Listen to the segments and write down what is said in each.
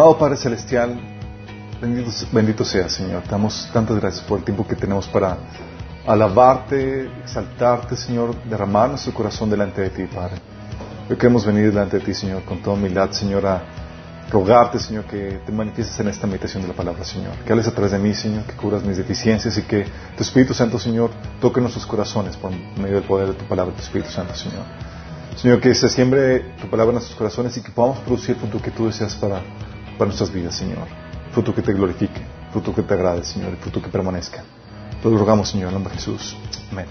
Amado Padre Celestial, bendito, bendito sea, Señor. Te damos tantas gracias por el tiempo que tenemos para alabarte, exaltarte, Señor, derramar nuestro corazón delante de ti, Padre. Hoy queremos venir delante de ti, Señor, con toda humildad, Señor, a rogarte, Señor, que te manifiestes en esta meditación de la palabra, Señor. Que hables a través de mí, Señor, que cubras mis deficiencias y que tu Espíritu Santo, Señor, toque nuestros corazones por medio del poder de tu palabra, tu Espíritu Santo, Señor. Señor, que se siembre tu palabra en nuestros corazones y que podamos producir el fruto que tú deseas para, para nuestras vidas, Señor. Fruto que te glorifique, fruto que te agrade, Señor, y fruto que permanezca. Lo rogamos, Señor, en el nombre de Jesús. Amén.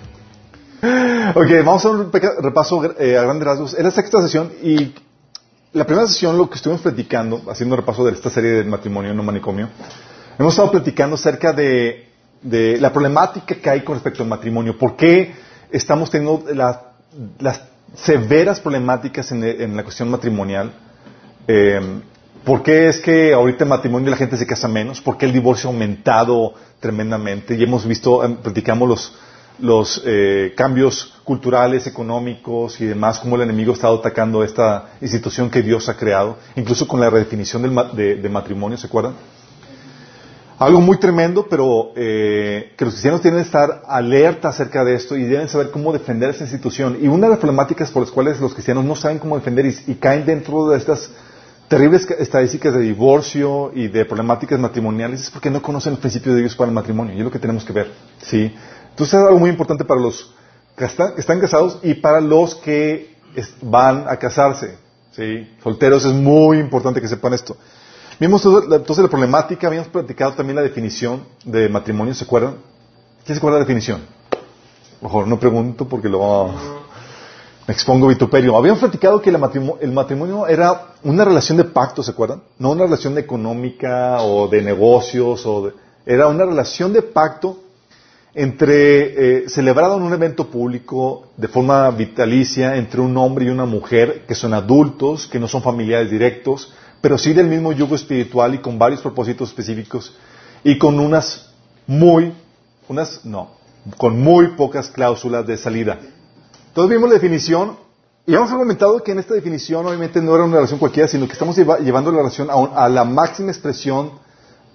Ok, vamos a un repaso eh, a grandes rasgos. Es la sexta sesión y la primera sesión lo que estuvimos platicando, haciendo un repaso de esta serie de matrimonio no manicomio, hemos estado platicando acerca de, de, la problemática que hay con respecto al matrimonio. ¿Por qué estamos teniendo la, las severas problemáticas en, en, la cuestión matrimonial? Eh, ¿Por qué es que ahorita en matrimonio la gente se casa menos? ¿Por qué el divorcio ha aumentado tremendamente? Y hemos visto, platicamos los, los eh, cambios culturales, económicos y demás, cómo el enemigo ha estado atacando esta institución que Dios ha creado, incluso con la redefinición del, de, de, matrimonio, ¿se acuerdan? Algo muy tremendo, pero eh, que los cristianos tienen que estar alerta acerca de esto y deben saber cómo defender esa institución. Y una de las problemáticas por las cuales los cristianos no saben cómo defender y, y caen dentro de estas terribles estadísticas de divorcio y de problemáticas matrimoniales es porque no conocen el principio de Dios para el matrimonio. Y es lo que tenemos que ver. ¿sí? Entonces es algo muy importante para los que están, casados y para los que van a casarse. ¿sí? Solteros es muy importante que sepan esto. Vimos entonces la problemática, habíamos platicado también la definición de matrimonio, ¿se acuerdan? ¿Quién se acuerda de la definición? Mejor no pregunto porque lo me expongo vituperio. Habíamos platicado que matrimonio, el matrimonio era una relación de pacto, ¿se acuerdan? No una relación económica o de negocios, o de, era una relación de pacto entre, eh, celebrado en un evento público de forma vitalicia entre un hombre y una mujer que son adultos, que no son familiares directos, pero sí del mismo yugo espiritual y con varios propósitos específicos y con unas muy, unas, no, con muy pocas cláusulas de salida. Entonces vimos la definición y hemos argumentado que en esta definición obviamente no era una relación cualquiera, sino que estamos lleva, llevando la relación a, un, a, la máxima expresión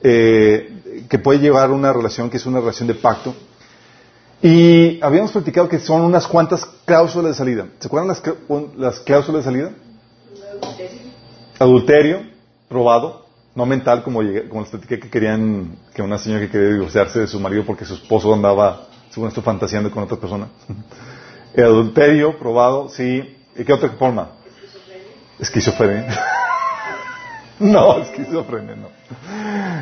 eh, que puede llevar una relación, que es una relación de pacto. Y habíamos platicado que son unas cuantas cláusulas de salida. ¿Se acuerdan las, las cláusulas de salida? Adulterio. Adulterio, probado, no mental, como, llegué, como les platiqué que querían, que una señora que quería divorciarse de su marido porque su esposo andaba, según esto, fantaseando con otra persona. El adulterio probado, sí. ¿Y qué otra forma? Esquizofrenia. no, esquizofrenia no.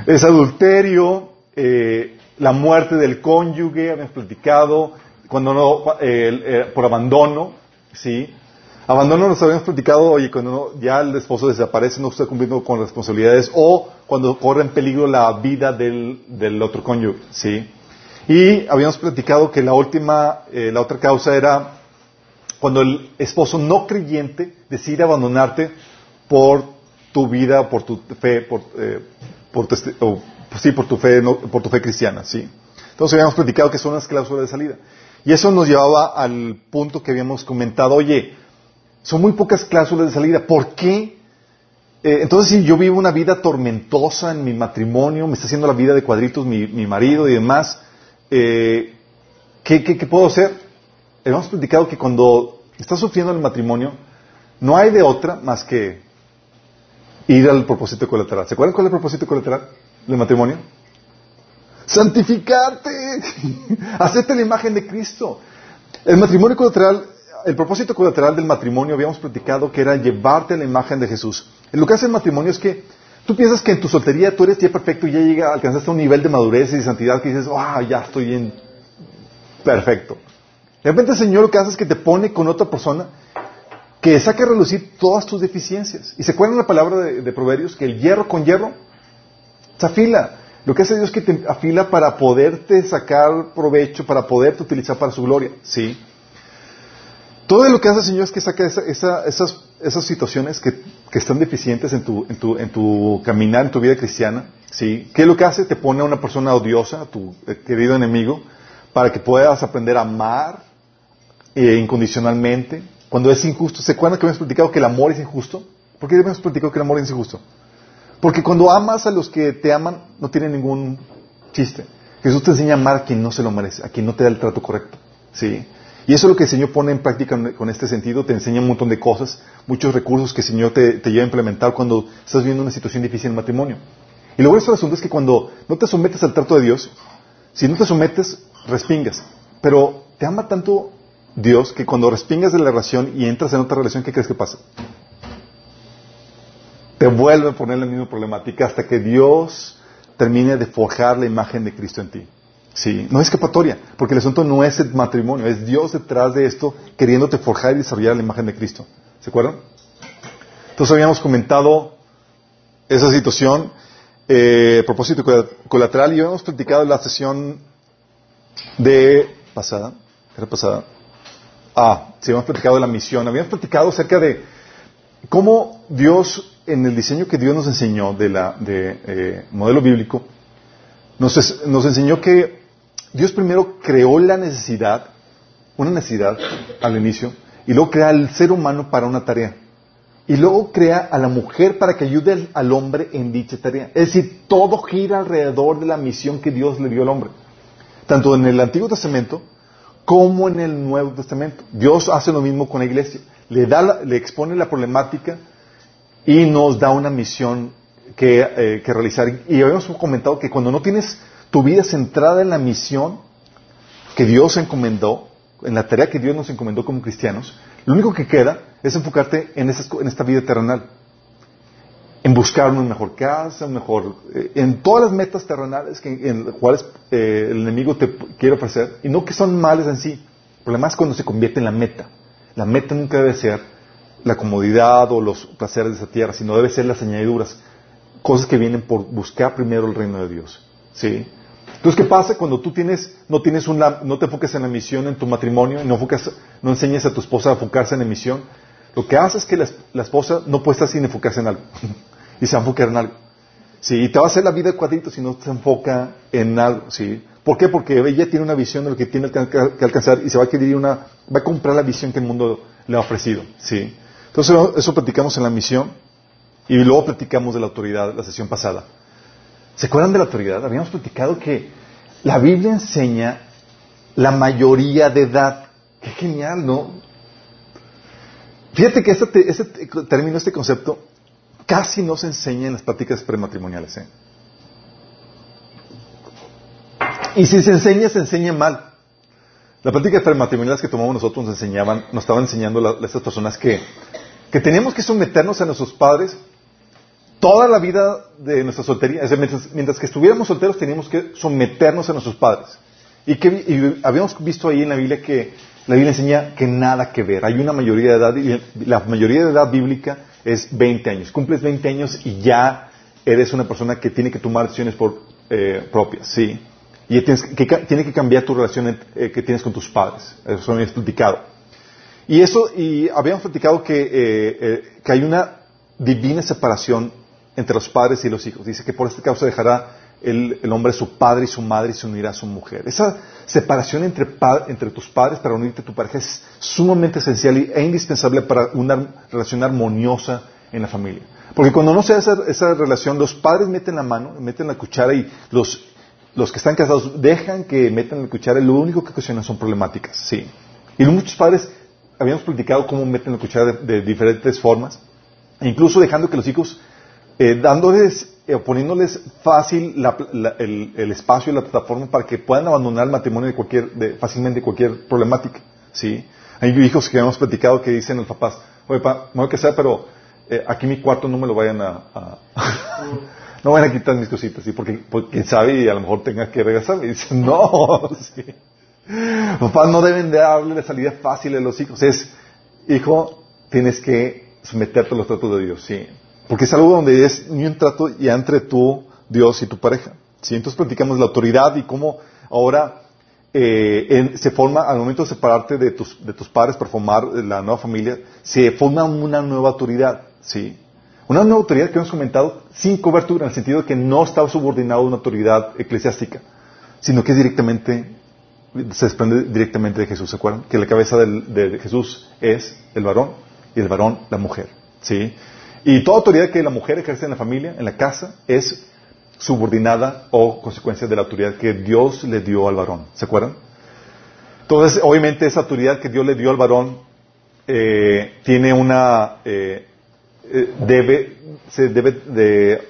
Es adulterio, eh, la muerte del cónyuge, habíamos platicado, cuando no, eh, por abandono, sí. Abandono nos habíamos platicado, oye, cuando no, ya el esposo desaparece, no está cumpliendo con responsabilidades, o cuando corre en peligro la vida del, del otro cónyuge, sí. Y habíamos platicado que la última, eh, la otra causa era cuando el esposo no creyente decide abandonarte por tu vida, por tu fe, por, eh, tu, oh, sí, por tu fe, no, por tu fe cristiana, sí. Entonces habíamos platicado que son las cláusulas de salida. Y eso nos llevaba al punto que habíamos comentado, oye, son muy pocas cláusulas de salida, ¿por qué? Eh, entonces, si yo vivo una vida tormentosa en mi matrimonio, me está haciendo la vida de cuadritos mi, mi marido y demás, eh, ¿qué, qué, ¿qué, puedo hacer? Hemos platicado que cuando estás sufriendo el matrimonio, no hay de otra más que ir al propósito colateral. ¿Se acuerdan cuál es el propósito colateral del matrimonio? Santificarte, hacerte la imagen de Cristo. El matrimonio colateral, el propósito colateral del matrimonio, habíamos platicado que era llevarte a la imagen de Jesús. Lo que hace el matrimonio es que Tú piensas que en tu soltería tú eres ya perfecto y ya llega, alcanzaste un nivel de madurez y de santidad que dices, ah, ya estoy en perfecto. De repente el Señor lo que hace es que te pone con otra persona que saque a relucir todas tus deficiencias. Y se acuerdan la palabra de, Proverbios, que el hierro con hierro se afila. Lo que hace Dios es que te afila para poderte sacar provecho, para poderte utilizar para su gloria. ¿Sí? Todo lo que hace el Señor es que saca esa, esa, esas, esas situaciones que, que, están deficientes en tu, en, tu, caminar, en tu vida cristiana. ¿sí? ¿Qué es lo que hace? Te pone a una persona odiosa, a tu querido enemigo, para que puedas aprender a amar eh, incondicionalmente. Cuando es injusto, ¿se acuerdan que hemos platicado que el amor es injusto? ¿Por qué hemos platicado que el amor es injusto? Porque cuando amas a los que te aman, no tiene ningún chiste. Jesús te enseña a amar a quien no se lo merece, a quien no te da el trato correcto. ¿Sí? Y eso es lo que el Señor pone en práctica con este sentido, te enseña un montón de cosas, muchos recursos que el Señor te, lleva a implementar cuando estás viviendo una situación difícil en matrimonio. Y luego el asunto es que cuando no te sometes al trato de Dios, si no te sometes, respingas. Pero te ama tanto Dios que cuando respingas de la relación y entras en otra relación, ¿qué crees que pasa? Te vuelve a poner la misma problemática hasta que Dios termine de forjar la imagen de Cristo en ti. Sí, no es escapatoria, porque el asunto no es el matrimonio, es Dios detrás de esto queriéndote forjar y desarrollar la imagen de Cristo. ¿Se acuerdan? Entonces habíamos comentado esa situación, eh, propósito colateral, y habíamos platicado en la sesión de pasada, ¿era pasada? Ah, sí, habíamos platicado de la misión, habíamos platicado acerca de cómo Dios, en el diseño que Dios nos enseñó de la de, eh, modelo bíblico, nos, nos enseñó que Dios primero creó la necesidad, una necesidad al inicio, y luego crea al ser humano para una tarea. Y luego crea a la mujer para que ayude al hombre en dicha tarea. Es decir, todo gira alrededor de la misión que Dios le dio al hombre. Tanto en el Antiguo Testamento como en el Nuevo Testamento. Dios hace lo mismo con la iglesia. Le, da le expone la problemática y nos da una misión que, eh, que realizar. Y habíamos comentado que cuando no tienes tu vida centrada en la misión que Dios encomendó, en la tarea que Dios nos encomendó como cristianos, lo único que queda es enfocarte en, esta vida terrenal, en buscar una mejor casa, mejor, eh, en todas las metas terrenales en las cuales eh, el enemigo te quiere ofrecer, y no que son males en sí. El problema es cuando se convierte en la meta. La meta nunca debe ser la comodidad o los placeres de esa tierra, sino debe ser las añadiduras, cosas que vienen por buscar primero el reino de Dios. ¿Sí? Entonces, ¿qué pasa cuando tú tienes, no tienes una, no te enfocas en la misión en tu matrimonio y no, no enseñas a tu esposa a enfocarse en la misión? Lo que hace es que la, esposa no puede estar sin enfocarse en algo y se va enfocar en algo. Sí, y te va a hacer la vida de cuadritos si no se enfoca en algo, ¿sí? ¿Por qué? Porque ella tiene una visión de lo que tiene que alcanzar y se va a querer una, va a comprar la visión que el mundo le ha ofrecido, ¿sí? Entonces, eso platicamos en la misión y luego platicamos de la autoridad la sesión pasada. ¿Se acuerdan de la autoridad? Habíamos platicado que la Biblia enseña la mayoría de edad. Qué genial, ¿no? Fíjate que este, término, este concepto, casi no se enseña en las prácticas prematrimoniales. ¿eh? Y si se enseña, se enseña mal. Las prácticas prematrimoniales que tomamos nosotros nos enseñaban, nos estaban enseñando a estas personas que, que teníamos que someternos a nuestros padres toda la vida de nuestra soltería, mientras, que estuviéramos solteros teníamos que someternos a nuestros padres. Y, que, habíamos visto ahí en la Biblia que la Biblia enseña que nada que ver. Hay una mayoría de edad, y la mayoría de edad bíblica es 20 años. Cumples 20 años y ya eres una persona que tiene que tomar decisiones por, eh, propias, ¿sí? Y tienes que, tiene que cambiar tu relación eh, que tienes con tus padres. Eso habíamos platicado. Y eso, y habíamos platicado que, eh, que hay una divina separación entre los padres y los hijos. Dice que por esta causa dejará el, hombre su padre y su madre y se unirá a su mujer. Esa separación entre, entre tus padres para unirte a tu pareja es sumamente esencial e indispensable para una relación armoniosa en la familia. Porque cuando no se hace esa, relación, los padres meten la mano, meten la cuchara y los, los que están casados dejan que metan la cuchara y lo único que ocasionan son problemáticas. Sí. Y muchos padres habíamos platicado cómo meten la cuchara de, de diferentes formas, incluso dejando que los hijos eh, dándoles, eh, poniéndoles fácil el, espacio y la plataforma para que puedan abandonar el matrimonio de cualquier, de, fácilmente cualquier problemática. ¿sí? Hay hijos que hemos platicado que dicen a los papás, oye, papá, no que sea, pero eh, aquí mi cuarto no me lo vayan a... no vayan a quitar mis cositas, ¿sí? porque, quién sabe y a lo mejor tenga que regresar. Y dicen, no, ¿sí? papás no deben de darle la salida fácil a los hijos. Es, hijo, tienes que someterte a los tratos de Dios, sí. Porque es algo donde es un trato ya entre tú, Dios y tu pareja. ¿sí? Entonces platicamos la autoridad y cómo ahora eh, se forma, al momento de separarte de tus, de tus padres para formar la nueva familia, se forma una nueva autoridad. ¿sí? Una nueva autoridad que hemos comentado sin cobertura, en el sentido de que no está subordinado a una autoridad eclesiástica, sino que es directamente, se desprende directamente de Jesús. ¿Se acuerdan? Que la cabeza de Jesús es el varón y el varón la mujer. ¿sí? Y toda autoridad que la mujer ejerce en la familia, en la casa, es subordinada o consecuencia de la autoridad que Dios le dio al varón. ¿Se acuerdan? Entonces, obviamente, esa autoridad que Dios le dio al varón eh, tiene una. Eh, eh, debe, se debe de,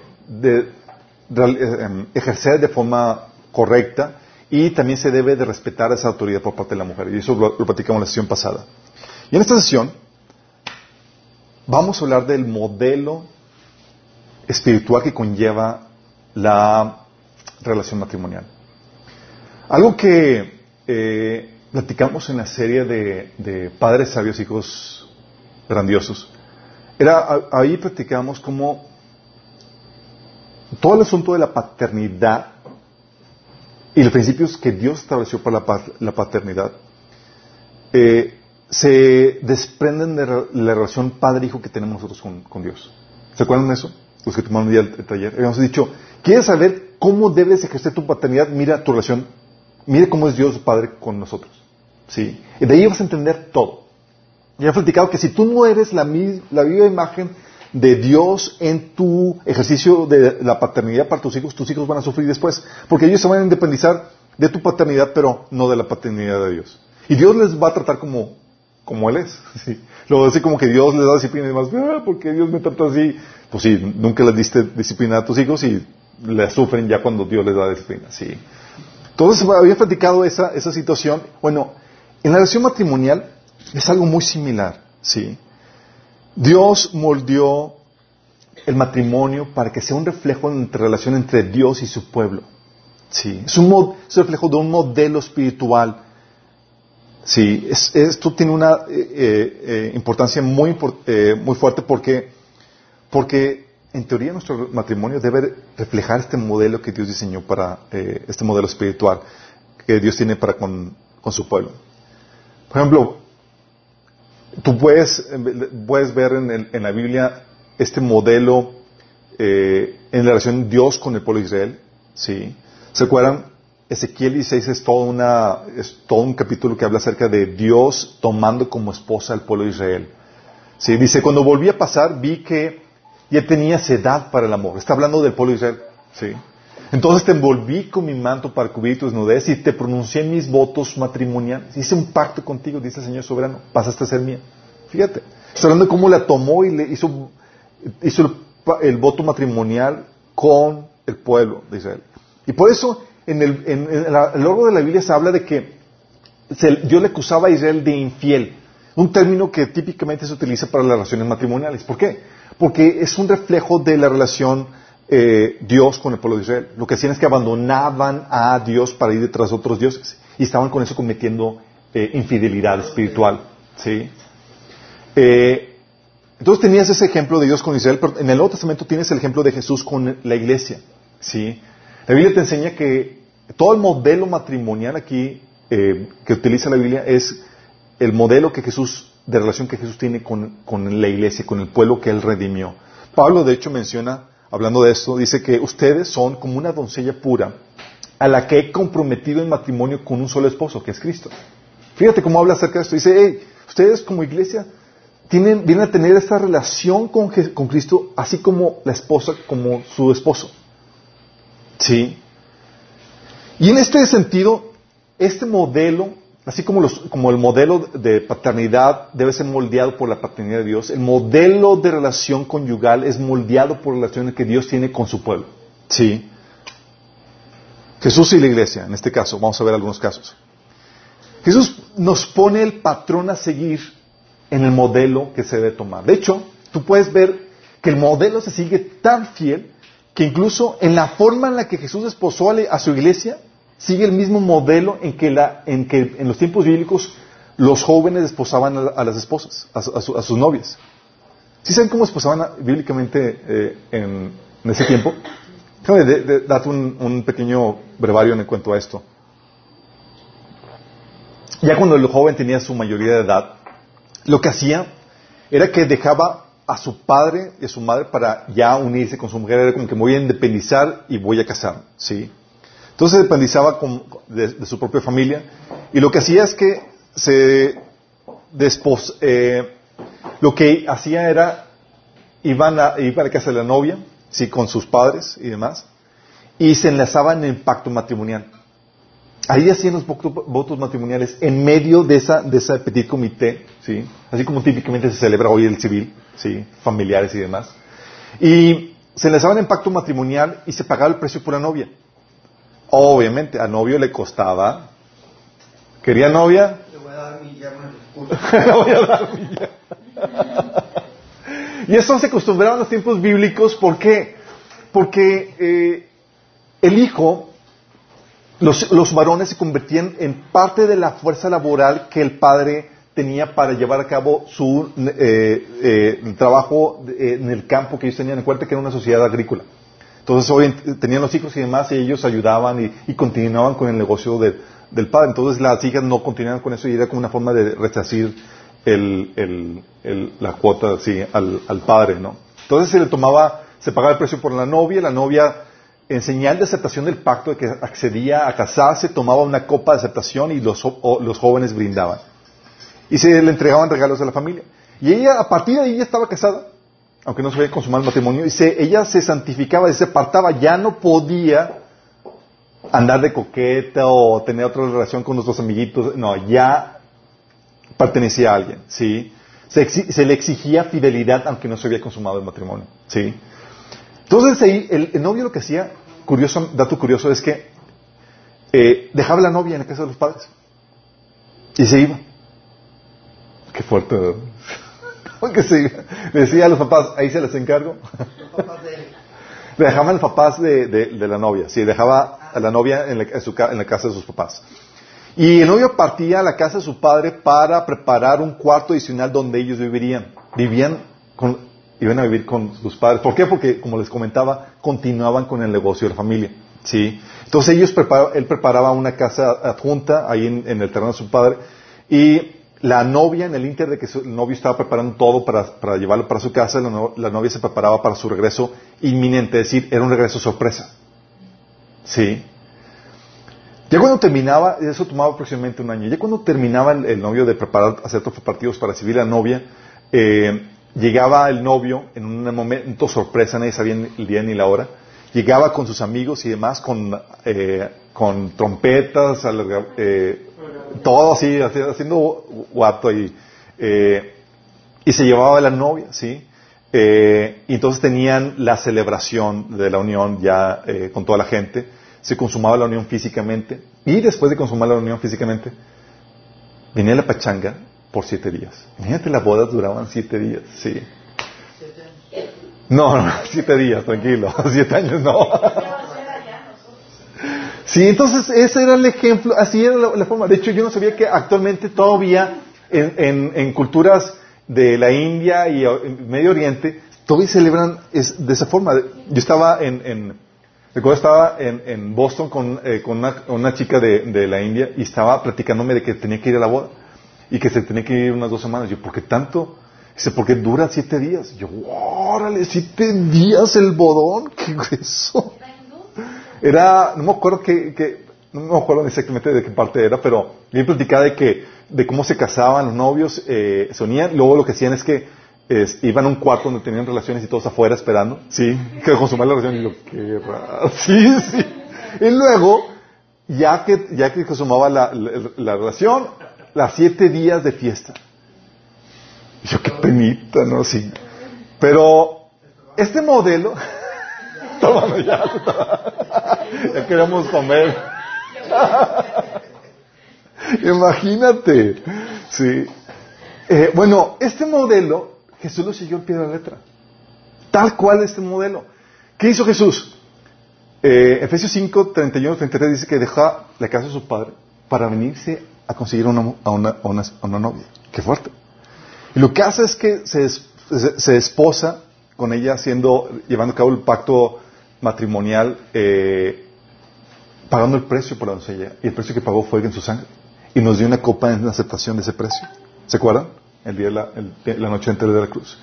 em, ejercer de forma correcta y también se debe de respetar esa autoridad por parte de la mujer. Y eso lo, lo platicamos en la sesión pasada. Y en esta sesión vamos a hablar del modelo espiritual que conlleva la relación matrimonial. Algo que eh, platicamos en la serie de, Padres Sabios, Hijos Grandiosos, era ahí platicamos cómo todo el asunto de la paternidad y los principios que Dios estableció para la, paternidad eh, se desprenden de la relación padre-hijo que tenemos nosotros con, Dios. ¿Se acuerdan de eso? Los que tomaron el, el taller. Habíamos dicho, ¿quieres saber cómo debes ejercer tu paternidad? Mira tu relación, mira cómo es Dios Padre con nosotros. ¿Sí? Y de ahí vas a entender todo. Ya he platicado que si tú no eres la, la viva imagen de Dios en tu ejercicio de la paternidad para tus hijos, tus hijos van a sufrir después. Porque ellos se van a independizar de tu paternidad, pero no de la paternidad de Dios. Y Dios les va a tratar como como Él es. Sí. Luego así como que Dios les da disciplina y demás, ah, porque Dios me trata así. Pues sí, nunca les diste disciplina a tus hijos y le sufren ya cuando Dios les da disciplina. Sí. Entonces había platicado esa, esa situación. Bueno, en la relación matrimonial es algo muy similar. Sí. Dios moldeó el matrimonio para que sea un reflejo entre relación entre Dios y su pueblo. Sí. Es un reflejo de un modelo espiritual Sí, esto tiene una eh, eh, eh, importancia muy, muy fuerte porque, porque en teoría nuestro matrimonio debe reflejar este modelo que Dios diseñó para, este modelo espiritual que Dios tiene para con, su pueblo. Por ejemplo, tú puedes, puedes ver en, en, la Biblia este modelo en la relación Dios con el pueblo de Israel. ¿sí? ¿Se acuerdan? Ezequiel 16 es todo, un capítulo que habla acerca de Dios tomando como esposa al pueblo de Israel. ¿Sí? Dice, cuando volví a pasar vi que ya tenía sedad para el amor. Está hablando del pueblo de Israel. ¿Sí? Entonces te envolví con mi manto para cubrir tu desnudez y te pronuncié mis votos matrimoniales. Hice un pacto contigo, dice el Señor soberano. Pasaste a ser mía. Fíjate. Está hablando de cómo la tomó y le hizo, hizo el voto matrimonial con el pueblo de Israel. Y por eso en el, en, largo de la Biblia se habla de que Dios le acusaba a Israel de infiel, un término que típicamente se utiliza para las relaciones matrimoniales. ¿Por qué? Porque es un reflejo de la relación eh, Dios con el pueblo de Israel. Lo que hacían es que abandonaban a Dios para ir detrás de otros dioses y estaban con eso cometiendo eh, infidelidad espiritual. ¿sí? Eh, entonces tenías ese ejemplo de Dios con Israel, pero en el Nuevo Testamento tienes el ejemplo de Jesús con la iglesia. ¿sí? La Biblia te enseña que todo el modelo matrimonial aquí eh, que utiliza la Biblia es el modelo que Jesús, de relación que Jesús tiene con, la iglesia, con el pueblo que Él redimió. Pablo, de hecho, menciona, hablando de esto, dice que ustedes son como una doncella pura a la que he comprometido en matrimonio con un solo esposo, que es Cristo. Fíjate cómo habla acerca de esto. Dice, hey, ustedes como iglesia tienen, vienen a tener esta relación con, con Cristo, así como la esposa, como su esposo. ¿Sí? Y en este sentido, este modelo, así como, el modelo de paternidad debe ser moldeado por la paternidad de Dios, el modelo de relación conyugal es moldeado por las relaciones que Dios tiene con su pueblo. ¿Sí? Jesús y la iglesia, en este caso, vamos a ver algunos casos. Jesús nos pone el patrón a seguir en el modelo que se debe tomar. De hecho, tú puedes ver que el modelo se sigue tan fiel que incluso en la forma en la que Jesús esposó a su iglesia, sigue el mismo modelo en que, la, en, que en los tiempos bíblicos los jóvenes esposaban a, las esposas, a, sus novias. ¿Sí saben cómo esposaban bíblicamente eh, en, ese tiempo? Déjame darte un, pequeño brevario en cuanto a esto. Ya cuando el joven tenía su mayoría de edad, lo que hacía era que dejaba a su padre y a su madre para ya unirse con su mujer. Era como que me voy a independizar y voy a casar, ¿sí? Entonces se independizaba de, su propia familia y lo que hacía es que se despos, eh, lo que hacía era iban a, iban a casa de la novia, sí, con sus padres y demás, y se enlazaban en pacto matrimonial. Ahí hacían los votos matrimoniales en medio de esa, de ese petit comité, ¿sí? Así como típicamente se celebra hoy el civil, ¿sí? Familiares y demás. Y se enlazaban en pacto matrimonial y se pagaba el precio por la novia. Obviamente, al novio le costaba. ¿Quería novia? Le voy a dar mi Le voy a dar mi Y eso se acostumbraba en los tiempos bíblicos, ¿por qué? Porque eh, el hijo los, varones se convertían en parte de la fuerza laboral que el padre tenía para llevar a cabo su eh, eh, trabajo eh, en el campo que ellos tenían en cuenta que era una sociedad agrícola. Entonces hoy tenían los hijos y demás y ellos ayudaban y, continuaban con el negocio del padre. Entonces las hijas no continuaban con eso y era como una forma de resarcir la cuota al, al padre, ¿no? Entonces se le tomaba, se pagaba el precio por la novia, la novia en señal de aceptación del pacto de que accedía a casarse, tomaba una copa de aceptación y los, jóvenes brindaban. Y se le entregaban regalos a la familia. Y ella, a partir de ahí, ya estaba casada, aunque no se había consumado el matrimonio, y se, ella se santificaba y se apartaba, ya no podía andar de coqueta o tener otra relación con nuestros amiguitos, no, ya pertenecía a alguien, ¿sí? Se, se le exigía fidelidad aunque no se había consumado el matrimonio, ¿sí? Entonces ahí el, novio lo que hacía, curioso, dato curioso, es que eh, dejaba la novia en la casa de los padres y se iba. Qué fuerte. que se iba. Le decía a los papás, ahí se les encargo. Le dejaban los papás de, la novia, sí, dejaba a la novia en la, en la casa de sus papás. Y el novio partía a la casa de su padre para preparar un cuarto adicional donde ellos vivirían. Vivían con, iban a vivir con sus padres. ¿Por qué? Porque, como les comentaba, continuaban con el negocio de la familia. ¿sí? Entonces ellos él preparaba una casa adjunta ahí en, el terreno de su padre y la novia, en el inter de que el novio estaba preparando todo para, llevarlo para su casa, la, novia se preparaba para su regreso inminente, es decir, era un regreso sorpresa. ¿Sí? Ya cuando terminaba, eso tomaba aproximadamente un año, ya cuando terminaba el, novio de preparar, hacer otros preparativos para recibir a la novia, eh, Llegaba el novio en un momento sorpresa, nadie sabía el día ni la hora. Llegaba con sus amigos y demás, con, eh, con trompetas, eh, todo así, haciendo guato ahí. Eh, y se llevaba a la novia, ¿sí? y entonces tenían la celebración de la unión ya con toda la gente. Se consumaba la unión físicamente. Y después de consumar la unión físicamente, venía la pachanga por siete días. Imagínate, las bodas duraban siete días, sí. No, no, siete días, tranquilo. Siete años no. Sí, entonces ese era el ejemplo, así era la, forma. De hecho, yo no sabía que actualmente todavía en, en, culturas de la India y Medio Oriente, todavía celebran es, de esa forma. Yo estaba en, en recuerdo estaba en, en Boston con, eh, con una, una, chica de, de la India y estaba platicándome de que tenía que ir a la boda y que se tenía que ir unas dos semanas. Yo, ¿por qué tanto? Dice, porque dura siete días. Yo, órale, siete días el bodón, qué grueso. Era, no me acuerdo que, no me acuerdo exactamente de qué parte era, pero bien platicaba de que, de cómo se casaban los novios, eh, se luego lo que hacían es que iban a un cuarto donde tenían relaciones y todos afuera esperando, sí, que consumar la relación y yo, qué raro, sí, sí. Y luego, ya que, ya que consumaba la, la relación, las siete días de fiesta. Yo, qué penita, ¿no? Sí. Pero este modelo, ya, ya queremos comer. Imagínate, sí. Eh, bueno, este modelo, Jesús lo siguió al pie de la letra. Tal cual este modelo. ¿Qué hizo Jesús? Eh, Efesios 5, 31, 33 dice que deja la casa de su padre para venirse a conseguir una, a, una, una, novia. Qué fuerte. Y lo que hace es que se, se, esposa con ella haciendo, llevando a cabo el pacto matrimonial, eh, pagando el precio por la doncella. Y el precio que pagó fue en su sangre. Y nos dio una copa en aceptación de ese precio. ¿Se acuerdan? El día de la, la noche entera de la cruz.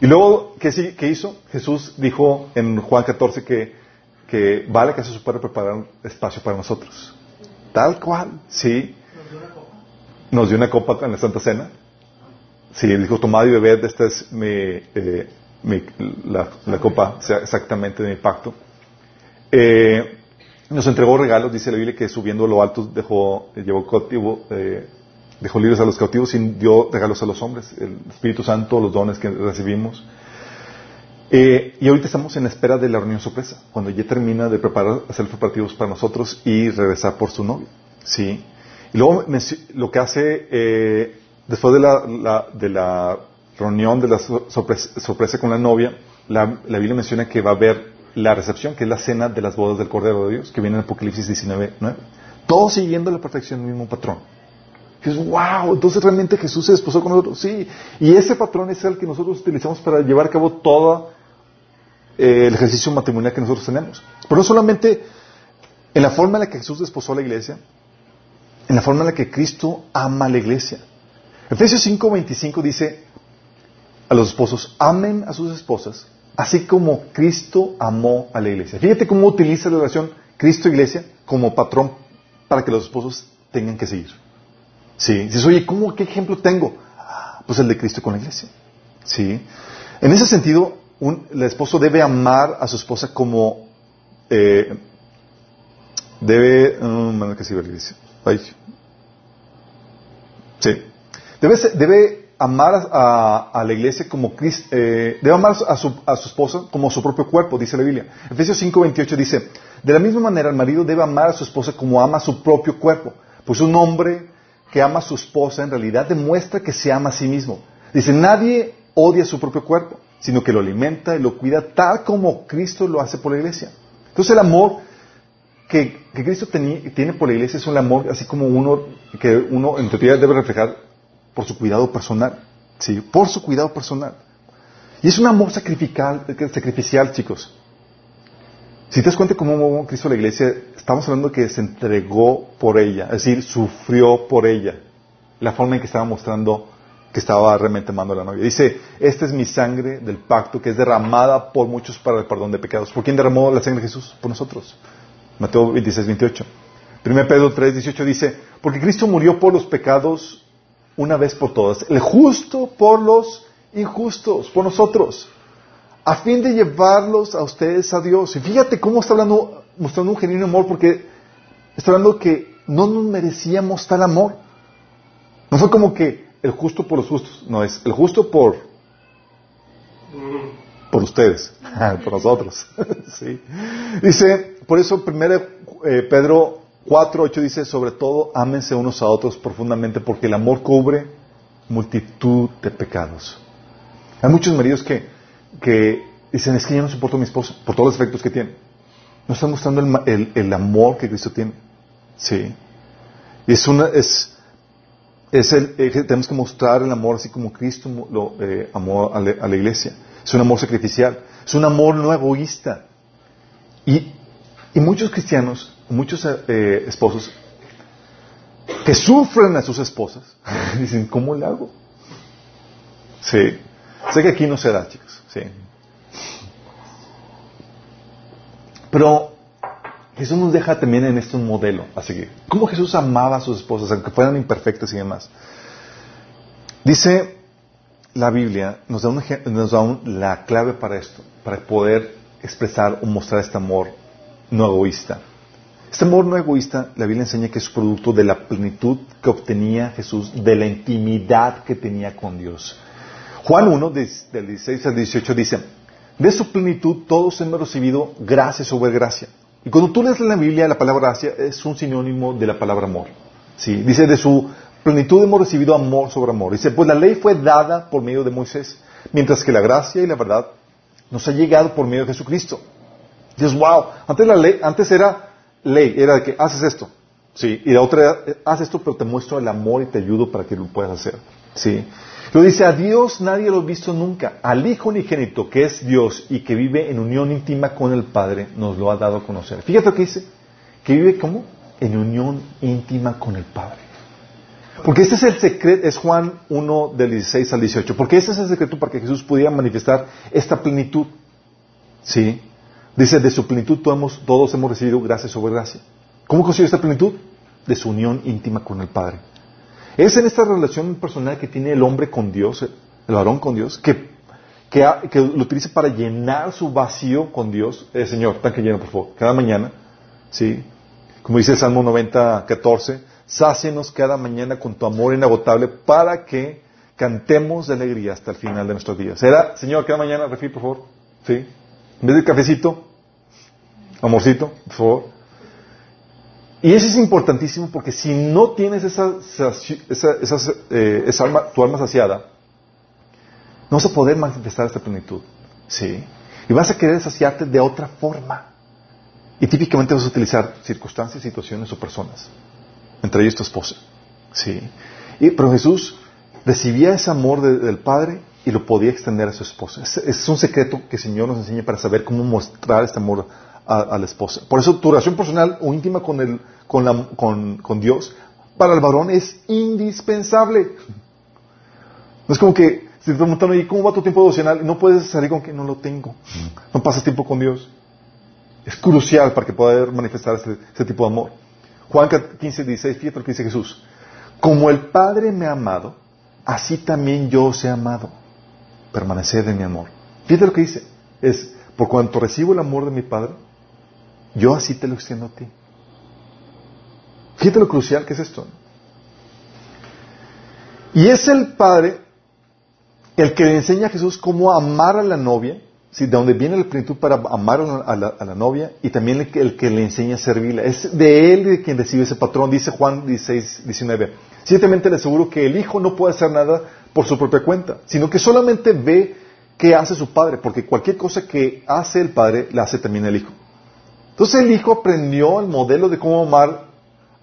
Y luego, ¿qué, ¿qué, hizo? Jesús dijo en Juan 14 que, que vale que hace su padre preparar un espacio para nosotros. Tal cual, sí nos dio una copa en la Santa Cena. Sí, él dijo, tomad y bebed, esta es mi, eh, la, copa exactamente de mi pacto. Eh, nos entregó regalos, dice la Biblia, que subiendo a lo alto dejó, llevó cautivo, eh, dejó libres a los cautivos y dio regalos a los hombres, el Espíritu Santo, los dones que recibimos. Eh, y ahorita estamos en espera de la reunión sorpresa, cuando ya termina de preparar, hacer preparativos para nosotros y regresar por su novio. ¿sí? Y luego lo que hace, eh, después de la, de la reunión de la sorpresa, con la novia, la, Biblia menciona que va a haber la recepción, que es la cena de las bodas del Cordero de Dios, que viene en Apocalipsis 19, 9. Todo siguiendo la perfección del mismo patrón. Y es, wow, entonces realmente Jesús se desposó con nosotros. Sí, y ese patrón es el que nosotros utilizamos para llevar a cabo todo eh, el ejercicio matrimonial que nosotros tenemos. Pero no solamente en la forma en la que Jesús desposó a la iglesia, en la forma en la que Cristo ama a la iglesia. Efesios 5:25 dice a los esposos, amen a sus esposas, así como Cristo amó a la iglesia. Fíjate cómo utiliza la relación Cristo-iglesia como patrón para que los esposos tengan que seguir. Sí, dices, oye, ¿cómo, ¿qué ejemplo tengo? Pues el de Cristo con la iglesia. Sí. En ese sentido, el esposo debe amar a su esposa como eh, debe, um, ¿qué la iglesia? Sí. Debe, debe amar a, la iglesia como Cristo, eh, debe amar a su, a su esposa como su propio cuerpo, dice la Biblia. Efesios 5:28 dice, de la misma manera el marido debe amar a su esposa como ama a su propio cuerpo. Pues un hombre que ama a su esposa en realidad demuestra que se ama a sí mismo. Dice, nadie odia su propio cuerpo, sino que lo alimenta y lo cuida tal como Cristo lo hace por la iglesia. Entonces el amor que, Cristo tiene por la iglesia es un amor así como uno que uno en teoría debe reflejar por su cuidado personal, sí, por su cuidado personal. Y es un amor sacrificial, sacrificial chicos. Si te das cuenta cómo Cristo la iglesia, estamos hablando que se entregó por ella, es decir, sufrió por ella, la forma en que estaba mostrando que estaba realmente amando a la novia. Dice, esta es mi sangre del pacto que es derramada por muchos para el perdón de pecados. ¿Por quién derramó la sangre de Jesús? Por nosotros. Mateo 26, 28. 1 Pedro 3, 18 dice, porque Cristo murió por los pecados una vez por todas, el justo por los injustos, por nosotros, a fin de llevarlos a ustedes a Dios. Y fíjate cómo está hablando, mostrando un genuino amor, porque está hablando que no nos merecíamos tal amor. No fue como que el justo por los justos, no es el justo por por ustedes, por nosotros. Dice, por eso primero eh, Pedro 4.8 dice, sobre todo, ámense unos a otros profundamente, porque el amor cubre multitud de pecados. Hay muchos maridos que, que dicen, es que yo no soporto a mi esposa, por todos los efectos que tiene. No están mostrando el, el, amor que Cristo tiene. Sí. Y es una, es, es el, eh, tenemos que mostrar el amor así como Cristo lo eh, amó a la iglesia. Es un amor sacrificial. Es un amor no egoísta. Y, muchos cristianos, muchos eh, esposos, que sufren a sus esposas, dicen, ¿cómo le hago? Sí. Sé que aquí no se da, chicos. Sí. Pero Jesús nos deja también en esto un modelo a seguir. ¿Cómo Jesús amaba a sus esposas, aunque fueran imperfectas y demás? Dice la Biblia nos da, nos da la clave para esto, para poder expresar o mostrar este amor no egoísta. Este amor no egoísta, la Biblia enseña que es producto de la plenitud que obtenía Jesús, de la intimidad que tenía con Dios. Juan 1, del 16 al 18 dice, de su plenitud todos hemos recibido gracia sobre gracia. Y cuando tú lees la Biblia, la palabra gracia es un sinónimo de la palabra amor. ¿sí? Dice, de su plenitud hemos recibido amor sobre amor. Dice, pues la ley fue dada por medio de Moisés, mientras que la gracia y la verdad nos ha llegado por medio de Jesucristo. Dices, wow, antes la ley, antes era ley, era de que haces esto, sí, y la otra era, haz esto, pero te muestro el amor y te ayudo para que lo puedas hacer, sí. Lo dice, a Dios nadie lo ha visto nunca, al Hijo unigénito, que es Dios y que vive en unión íntima con el Padre, nos lo ha dado a conocer. Fíjate lo que dice, que vive como en unión íntima con el Padre. Porque este es el secreto, es Juan 1 del 16 al 18, porque este es el secreto para que Jesús pudiera manifestar esta plenitud. ¿Sí? Dice, de su plenitud todos, hemos recibido gracia sobre gracia. ¿Cómo consiguió esta plenitud? De su unión íntima con el Padre. Es en esta relación personal que tiene el hombre con Dios, el varón con Dios, que, que, que lo utilice para llenar su vacío con Dios. Eh, Señor, tanque lleno, por favor, cada mañana. ¿Sí? Como dice el Salmo 90, 14, sácenos cada mañana con tu amor inagotable para que cantemos de alegría hasta el final de nuestros días. ¿Será, Señor, cada mañana, refil, por favor? ¿Sí? En vez de cafecito, amorcito, por favor. Y eso es importantísimo porque si no tienes esa, esa, eh, esa alma, tu alma saciada, no vas a poder manifestar esta plenitud. ¿Sí? Y vas a querer saciarte de otra forma. Y típicamente vas a utilizar circunstancias, situaciones o personas. Entre ellos tu esposa. ¿Sí? Y, pero Jesús recibía ese amor del Padre y lo podía extender a su esposa. Es, un secreto que el Señor nos enseña para saber cómo mostrar este amor a, la esposa. Por eso tu relación personal o íntima con, Dios para el varón es indispensable. No es como que si te preguntan, ¿y cómo va tu tiempo devocional? No puedes salir con que no lo tengo. No pasas tiempo con Dios. Es crucial para que pueda manifestar este, tipo de amor. Juan 15, 16, fíjate lo que dice Jesús. Como el Padre me ha amado, así también yo os he amado. Permaneced en mi amor. Fíjate lo que dice. Es, por cuanto recibo el amor de mi Padre, yo así te lo extiendo a ti. Fíjate lo crucial que es esto. Y es el Padre el que le enseña a Jesús cómo amar a la novia, ¿sí? de donde viene la plenitud para amar a la, novia, y también el que, el que, le enseña a servirla. Es de él de quien recibe ese patrón, dice Juan 16, 19. Ciertamente le aseguro que el hijo no puede hacer nada por su propia cuenta, sino que solamente ve qué hace su padre, porque cualquier cosa que hace el padre, la hace también el hijo. Entonces el hijo aprendió el modelo de cómo amar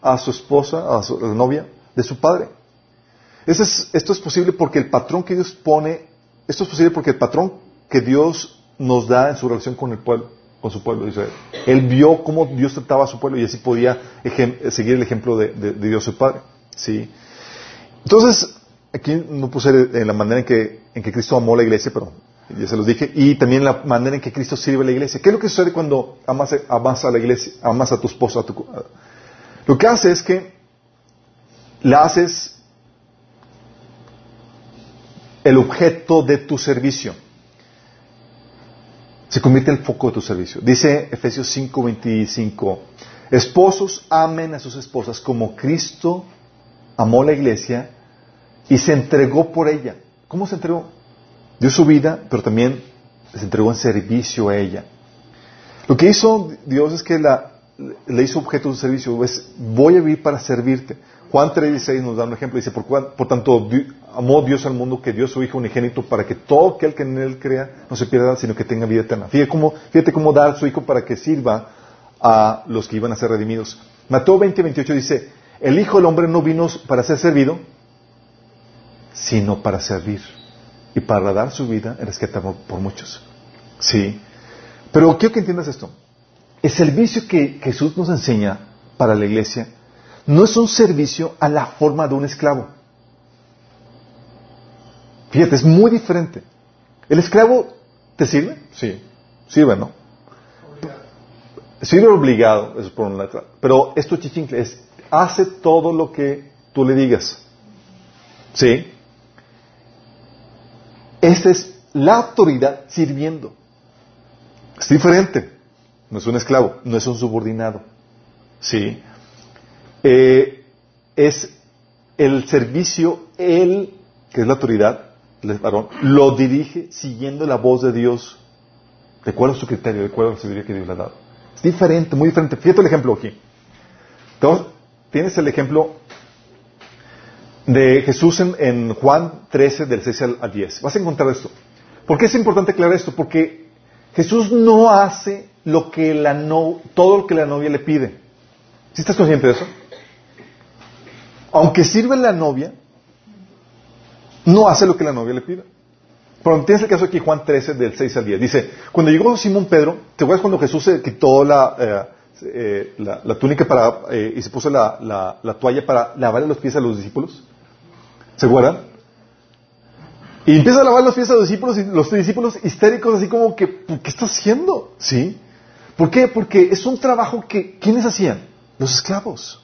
a su esposa, a, su, novia, de su padre. esto es posible porque el patrón que Dios pone, esto es posible porque el patrón que Dios nos da en su relación con el pueblo, con su pueblo de Israel. Él vio cómo Dios trataba a su pueblo y así podía seguir el ejemplo de, Dios su Padre. ¿Sí? Entonces, aquí no puse en la manera en que, en que Cristo amó la iglesia, pero ya se los dije, y también la manera en que Cristo sirve a la iglesia. ¿Qué es lo que sucede cuando amas, a la iglesia, amas a tu esposo? lo que hace es que la haces el objeto de tu servicio. Se convierte en el foco de tu servicio. Dice Efesios 5:25, esposos amen a sus esposas como Cristo amó la iglesia y se entregó por ella. ¿Cómo se entregó? dio su vida, pero también se entregó en servicio a ella. Lo que hizo Dios es que la, le hizo objeto de servicio, es voy a vivir para servirte. Juan 3.16 nos da un ejemplo, dice, por, por tanto amó Dios al mundo que dio su Hijo unigénito para que todo aquel que en él crea no se pierda, sino que tenga vida eterna. Fíjate cómo, fíjate cómo dar su Hijo para que sirva a los que iban a ser redimidos. Mateo 20.28 dice, el Hijo del Hombre no vino para ser servido, sino para servir y para dar su vida en rescate por muchos. Sí. Pero quiero que entiendas esto. El servicio que Jesús nos enseña para la iglesia no es un servicio a la forma de un esclavo. Fíjate, es muy diferente. ¿El esclavo te sirve? Sí. Sirve, ¿no? Sirve obligado, eso por un lado. Pero esto chichincle es, hace todo lo que tú le digas. ¿Sí? Esta es la autoridad sirviendo. Es diferente. No es un esclavo, no es un subordinado. ¿Sí? Eh, es el servicio, él, que es la autoridad, el varón, lo dirige siguiendo la voz de Dios, de acuerdo a su criterio, de acuerdo a la sabiduría que Dios le ha dado. Es diferente, muy diferente. Fíjate el ejemplo aquí. Entonces, tienes el ejemplo de Jesús en, Juan 13, del 6 al, 10. Vas a encontrar esto. ¿Por qué es importante aclarar esto? Porque Jesús no hace lo que la no, todo lo que la novia le pide. ¿Sí estás consciente de eso? Aunque sirve la novia, no hace lo que la novia le pide. Pero tienes el caso aquí, Juan 13, del 6 al 10. Dice, cuando llegó Simón Pedro, ¿te acuerdas cuando Jesús se quitó la, eh, eh, la, túnica para, eh, y se puso la, la, toalla para lavarle los pies a los discípulos? ¿Se acuerdan? Y empieza a lavar los pies a los discípulos y los discípulos histéricos así como que, ¿qué está haciendo? ¿Sí? ¿Por qué? Porque es un trabajo que, ¿quiénes hacían? Los esclavos.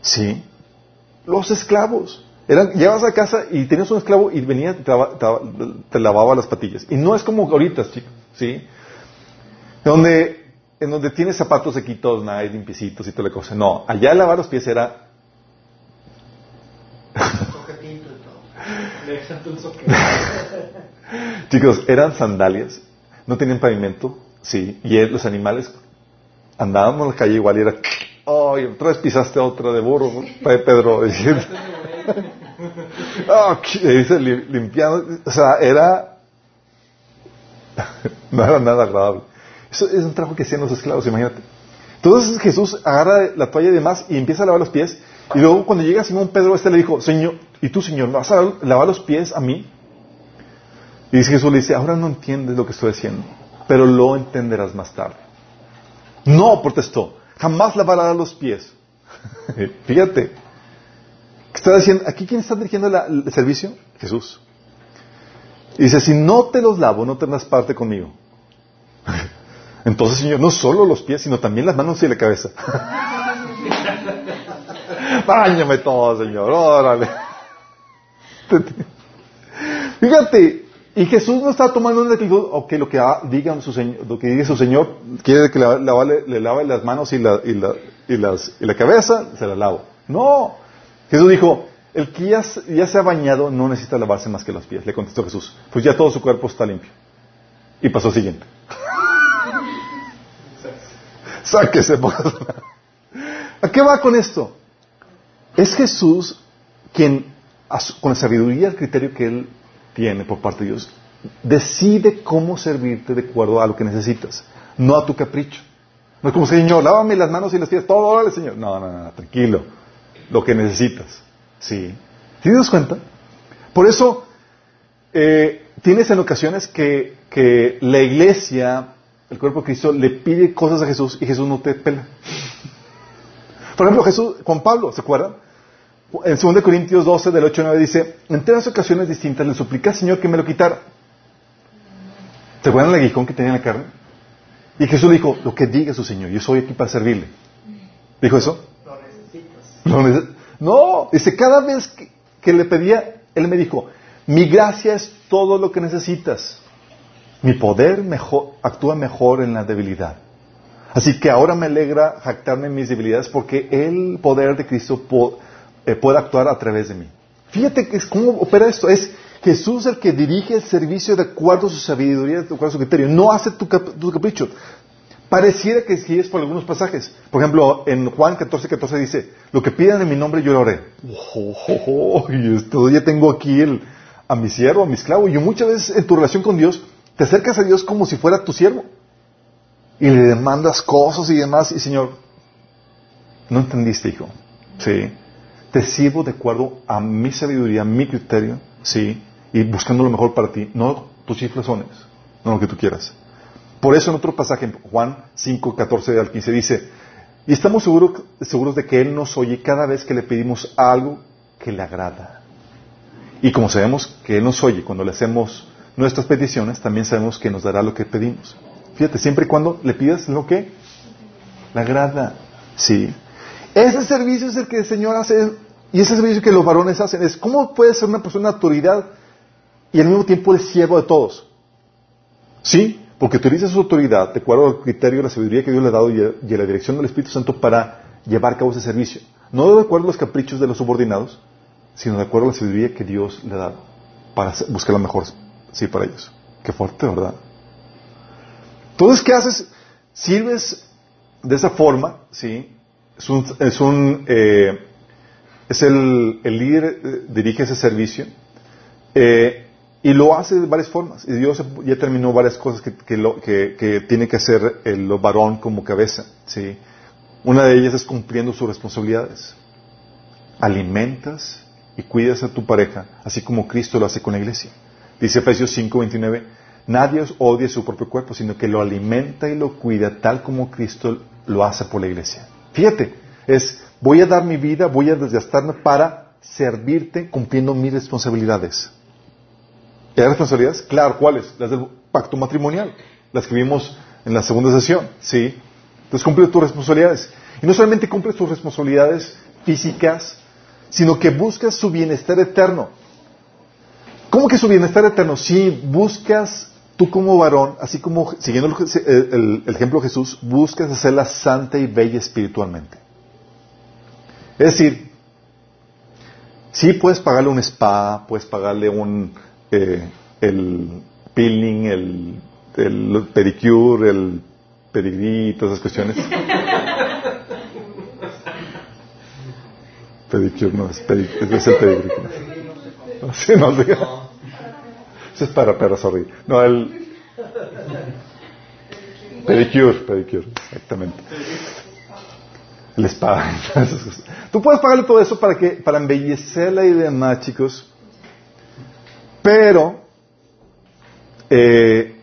¿Sí? Los esclavos. Eran, llegabas a casa y tenías un esclavo y venía te, te, lavaba las patillas. Y no es como ahorita, chicos, ¿sí? Donde, en donde tienes zapatos sequitos, nada, limpiecitos y toda la cosa. No, allá lavar los pies era... Chicos, eran sandalias, no tenían pavimento, sí, y los animales andaban en la calle igual y era, oh, y otra vez pisaste otra de burro, Pedro. oh, dice limpiando, o sea, era, no era nada agradable. Eso es un trabajo que hacían los esclavos, imagínate. Entonces Jesús agarra la toalla y demás y empieza a lavar los pies. Y luego cuando llega Simón Pedro, este le dijo, Señor, ¿y tú, Señor, vas a lavar los pies a mí? Y dice Jesús le dice, ahora no entiendes lo que estoy haciendo, pero lo entenderás más tarde. No, protestó, jamás lavará los pies. Fíjate, está diciendo, aquí quién está dirigiendo el servicio? Jesús. Y dice, si no te los lavo, no tendrás parte conmigo. Entonces, Señor, no solo los pies, sino también las manos y la cabeza. Báñame todo, Señor, órale. Fíjate, y Jesús no está tomando una actitud, ok, lo que diga su señor, lo que diga su Señor, quiere que le, lave las manos y la, y, la, y, las, y la cabeza, se la lavo. No. Jesús dijo, el que ya, ya, se ha bañado no necesita lavarse más que los pies. Le contestó Jesús, pues ya todo su cuerpo está limpio. Y pasó el siguiente. Sáquese. ¿A qué va con esto? Es Jesús quien, con la sabiduría y el criterio que Él tiene por parte de Dios, decide cómo servirte de acuerdo a lo que necesitas, no a tu capricho. No es como, Señor, lávame las manos y las pies, todo, órale, Señor. No, no, no, tranquilo. Lo que necesitas. Sí. ¿Sí te cuenta? Por eso, eh, tienes en ocasiones que, que la iglesia el cuerpo de Cristo le pide cosas a Jesús y Jesús no te pela. Por ejemplo, Jesús, Juan Pablo, ¿se acuerdan? En 2 Corintios 12, del 8 al 9 dice, en tres ocasiones distintas le supliqué al Señor que me lo quitara. ¿Se acuerdan el aguijón que tenía en la carne? Y Jesús dijo, lo que diga su Señor, yo soy aquí para servirle. ¿Dijo eso? Lo necesitas. no, dice, cada vez que le pedía, Él me dijo, mi gracia es todo lo que necesitas. Mi poder mejor, actúa mejor en la debilidad. Así que ahora me alegra jactarme en mis debilidades porque el poder de Cristo eh, puede actuar a través de mí. Fíjate que es, cómo opera esto. Es Jesús el que dirige el servicio de acuerdo a su sabiduría, de acuerdo a su criterio. No hace tu, capricho. Pareciera que sí es por algunos pasajes. Por ejemplo, en Juan 14, 14 dice, lo que pidan en mi nombre yo lo haré. Oh, y esto ya tengo aquí el, a mi siervo, a mi esclavo. Y muchas veces en tu relación con Dios te acercas a Dios como si fuera tu siervo. Y le demandas cosas y demás. Y Señor, no entendiste, hijo. Sí. Te sirvo de acuerdo a mi sabiduría, a mi criterio. Sí. Y buscando lo mejor para ti. No tus chiflazones. No lo que tú quieras. Por eso en otro pasaje, en Juan 5, 14 al 15, dice, y estamos seguros, seguros de que Él nos oye cada vez que le pedimos algo que le agrada. Y como sabemos que Él nos oye cuando le hacemos nuestras peticiones, también sabemos que nos dará lo que pedimos. Fíjate, siempre y cuando le pidas lo que le agrada. Sí. Ese servicio es el que el Señor hace y ese servicio que los varones hacen. Es cómo puede ser una persona de autoridad y al mismo tiempo el siervo de todos. Sí, porque utiliza su autoridad de acuerdo al criterio de la sabiduría que Dios le ha dado y a, la dirección del Espíritu Santo para llevar a cabo ese servicio. No de acuerdo a los caprichos de los subordinados, sino de acuerdo a la sabiduría que Dios le ha dado para buscar la mejor sí para ellos. Qué fuerte, ¿verdad? Entonces, ¿qué haces? Sirves de esa forma, ¿sí? Es un, es, un, eh, es el, el, líder, eh, dirige ese servicio, eh, y lo hace de varias formas. Y Dios ya terminó varias cosas que, que, lo, que, que tiene que hacer el varón como cabeza, ¿sí? Una de ellas es cumpliendo sus responsabilidades. Alimentas y cuidas a tu pareja, así como Cristo lo hace con la iglesia. Dice Efesios 5:29, nadie odia su propio cuerpo, sino que lo alimenta y lo cuida tal como Cristo lo hace por la iglesia. Fíjate, es, voy a dar mi vida, voy a desgastarme para servirte cumpliendo mis responsabilidades. ¿Y hay responsabilidades? Claro, ¿cuáles? Las del pacto matrimonial, las que vimos en la segunda sesión, ¿sí? Entonces cumple tus responsabilidades. Y no solamente cumples tus responsabilidades físicas, sino que buscas su bienestar eterno. ¿Cómo que su bienestar eterno? Si buscas tú como varón, así como siguiendo el, ejemplo de Jesús, buscas hacerla santa y bella espiritualmente. Es decir, sí puedes pagarle un spa, puedes pagarle un eh, el peeling, el, el pedicure, el pedigrí, todas esas cuestiones. pedicure no es, pedicure, es el pedigrí. Sí, no, Eso es para perros sorry. No, el pedicure, pedicure, exactamente. El spa. Tú puedes pagarle todo eso para que para embellecerla y demás, chicos. Pero eh,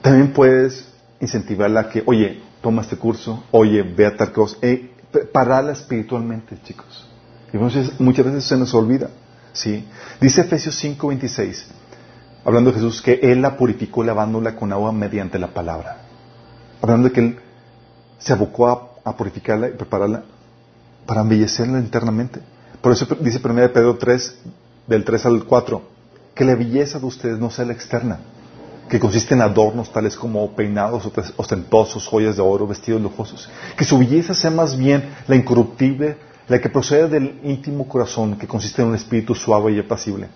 también puedes incentivarla a que, oye, toma este curso, oye, ve a tal cosa, eh, espiritualmente, chicos. Y muchas veces se nos olvida, ¿sí? Dice Efesios 5:26, hablando de Jesús, que Él la purificó lavándola con agua mediante la palabra. Hablando de que Él se abocó a, purificarla y prepararla para embellecerla internamente. Por eso dice 1 Pedro 3, del 3 al 4, que la belleza de ustedes no sea la externa, que consiste en adornos tales como peinados ostentosos, joyas de oro, vestidos lujosos. Que su belleza sea más bien la incorruptible, la que procede del íntimo corazón, que consiste en un espíritu suave y apacible.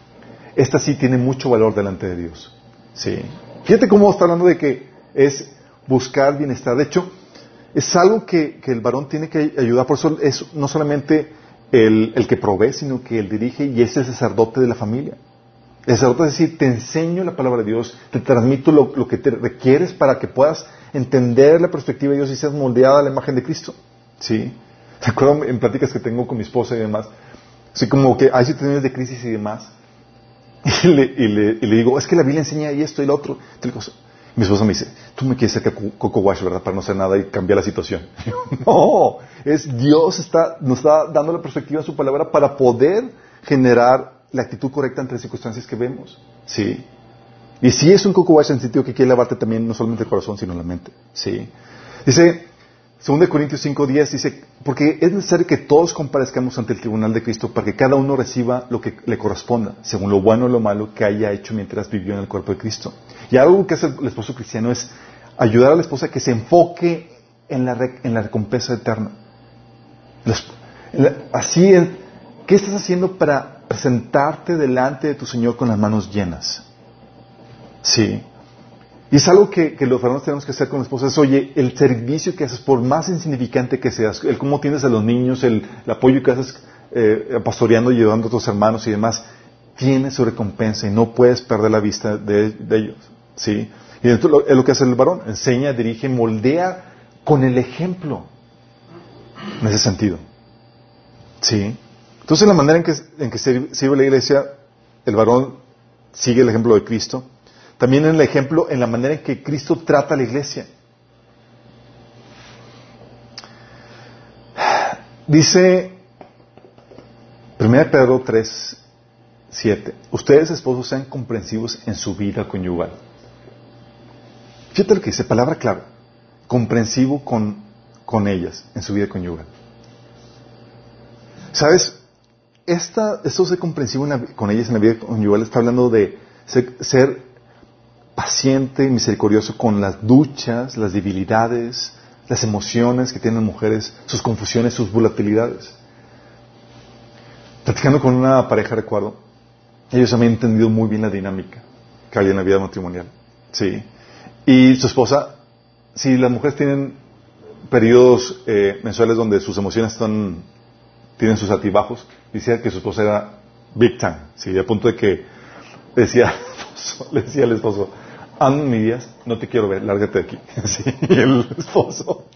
Esta sí tiene mucho valor delante de Dios. Sí. Fíjate cómo está hablando de que es buscar bienestar. De hecho, es algo que, el varón tiene que ayudar. Por eso es no solamente el, el que provee, sino que él dirige y es el sacerdote de la familia. El sacerdote es decir, te enseño la palabra de Dios, te transmito lo, que te requieres para que puedas entender la perspectiva de Dios y seas moldeada a la imagen de Cristo. ¿Sí? Te acuerdo en pláticas que tengo con mi esposa y demás. Así como que hay situaciones de crisis y demás. Y le, digo, es que la Biblia enseña y esto y lo otro. Y mi esposa me dice, tú me quieres sacar Coco Wash, ¿verdad? Para no hacer nada y cambiar la situación. no, es Dios está, nos está dando la perspectiva de su palabra para poder generar la actitud correcta ante las circunstancias que vemos. ¿Sí? Y si es un coco en el sentido que quiere lavarte también no solamente el corazón, sino la mente. ¿Sí? Dice, 2 Corintios 5.10 dice, porque es necesario que todos comparezcamos ante el tribunal de Cristo para que cada uno reciba lo que le corresponda, según lo bueno o lo malo que haya hecho mientras vivió en el cuerpo de Cristo. Y algo que hace el esposo cristiano es ayudar a la esposa a que se enfoque en la, en la recompensa eterna. así es, ¿qué estás haciendo para presentarte delante de tu Señor con las manos llenas. Sí. Y es algo que, los varones tenemos que hacer con la esposa. Es, oye, el servicio que haces, por más insignificante que seas, el cómo tienes a los niños, el, apoyo que haces eh, pastoreando y llevando a tus hermanos y demás, tiene su recompensa y no puedes perder la vista de, ellos. ¿Sí? Y esto es lo que hace el varón. Enseña, dirige, moldea con el ejemplo. En ese sentido. ¿Sí? Entonces, la manera en que, en que sirve la iglesia, el varón sigue el ejemplo de Cristo. También en el ejemplo, en la manera en que Cristo trata a la iglesia. Dice 1 Pedro 3, 7. Ustedes, esposos, sean comprensivos en su vida conyugal. Fíjate lo que dice, palabra clave. Comprensivo con, con ellas en su vida conyugal. ¿Sabes? esta, esto ser comprensivo con ellas en la vida conyugal está hablando de ser, paciente y misericordioso con las duchas, las debilidades, las emociones que tienen mujeres, sus confusiones, sus volatilidades. Platicando con una pareja, recuerdo, ellos habían entendido muy bien la dinámica que había en la vida matrimonial. Sí. Y su esposa, si las mujeres tienen periodos eh, mensuales donde sus emociones están tienen sus altibajos, decía que su esposa era big time, ¿sí? a punto de que decía, le decía al esposo, ando mi días, no te quiero ver, lárgate de aquí. Y el esposo,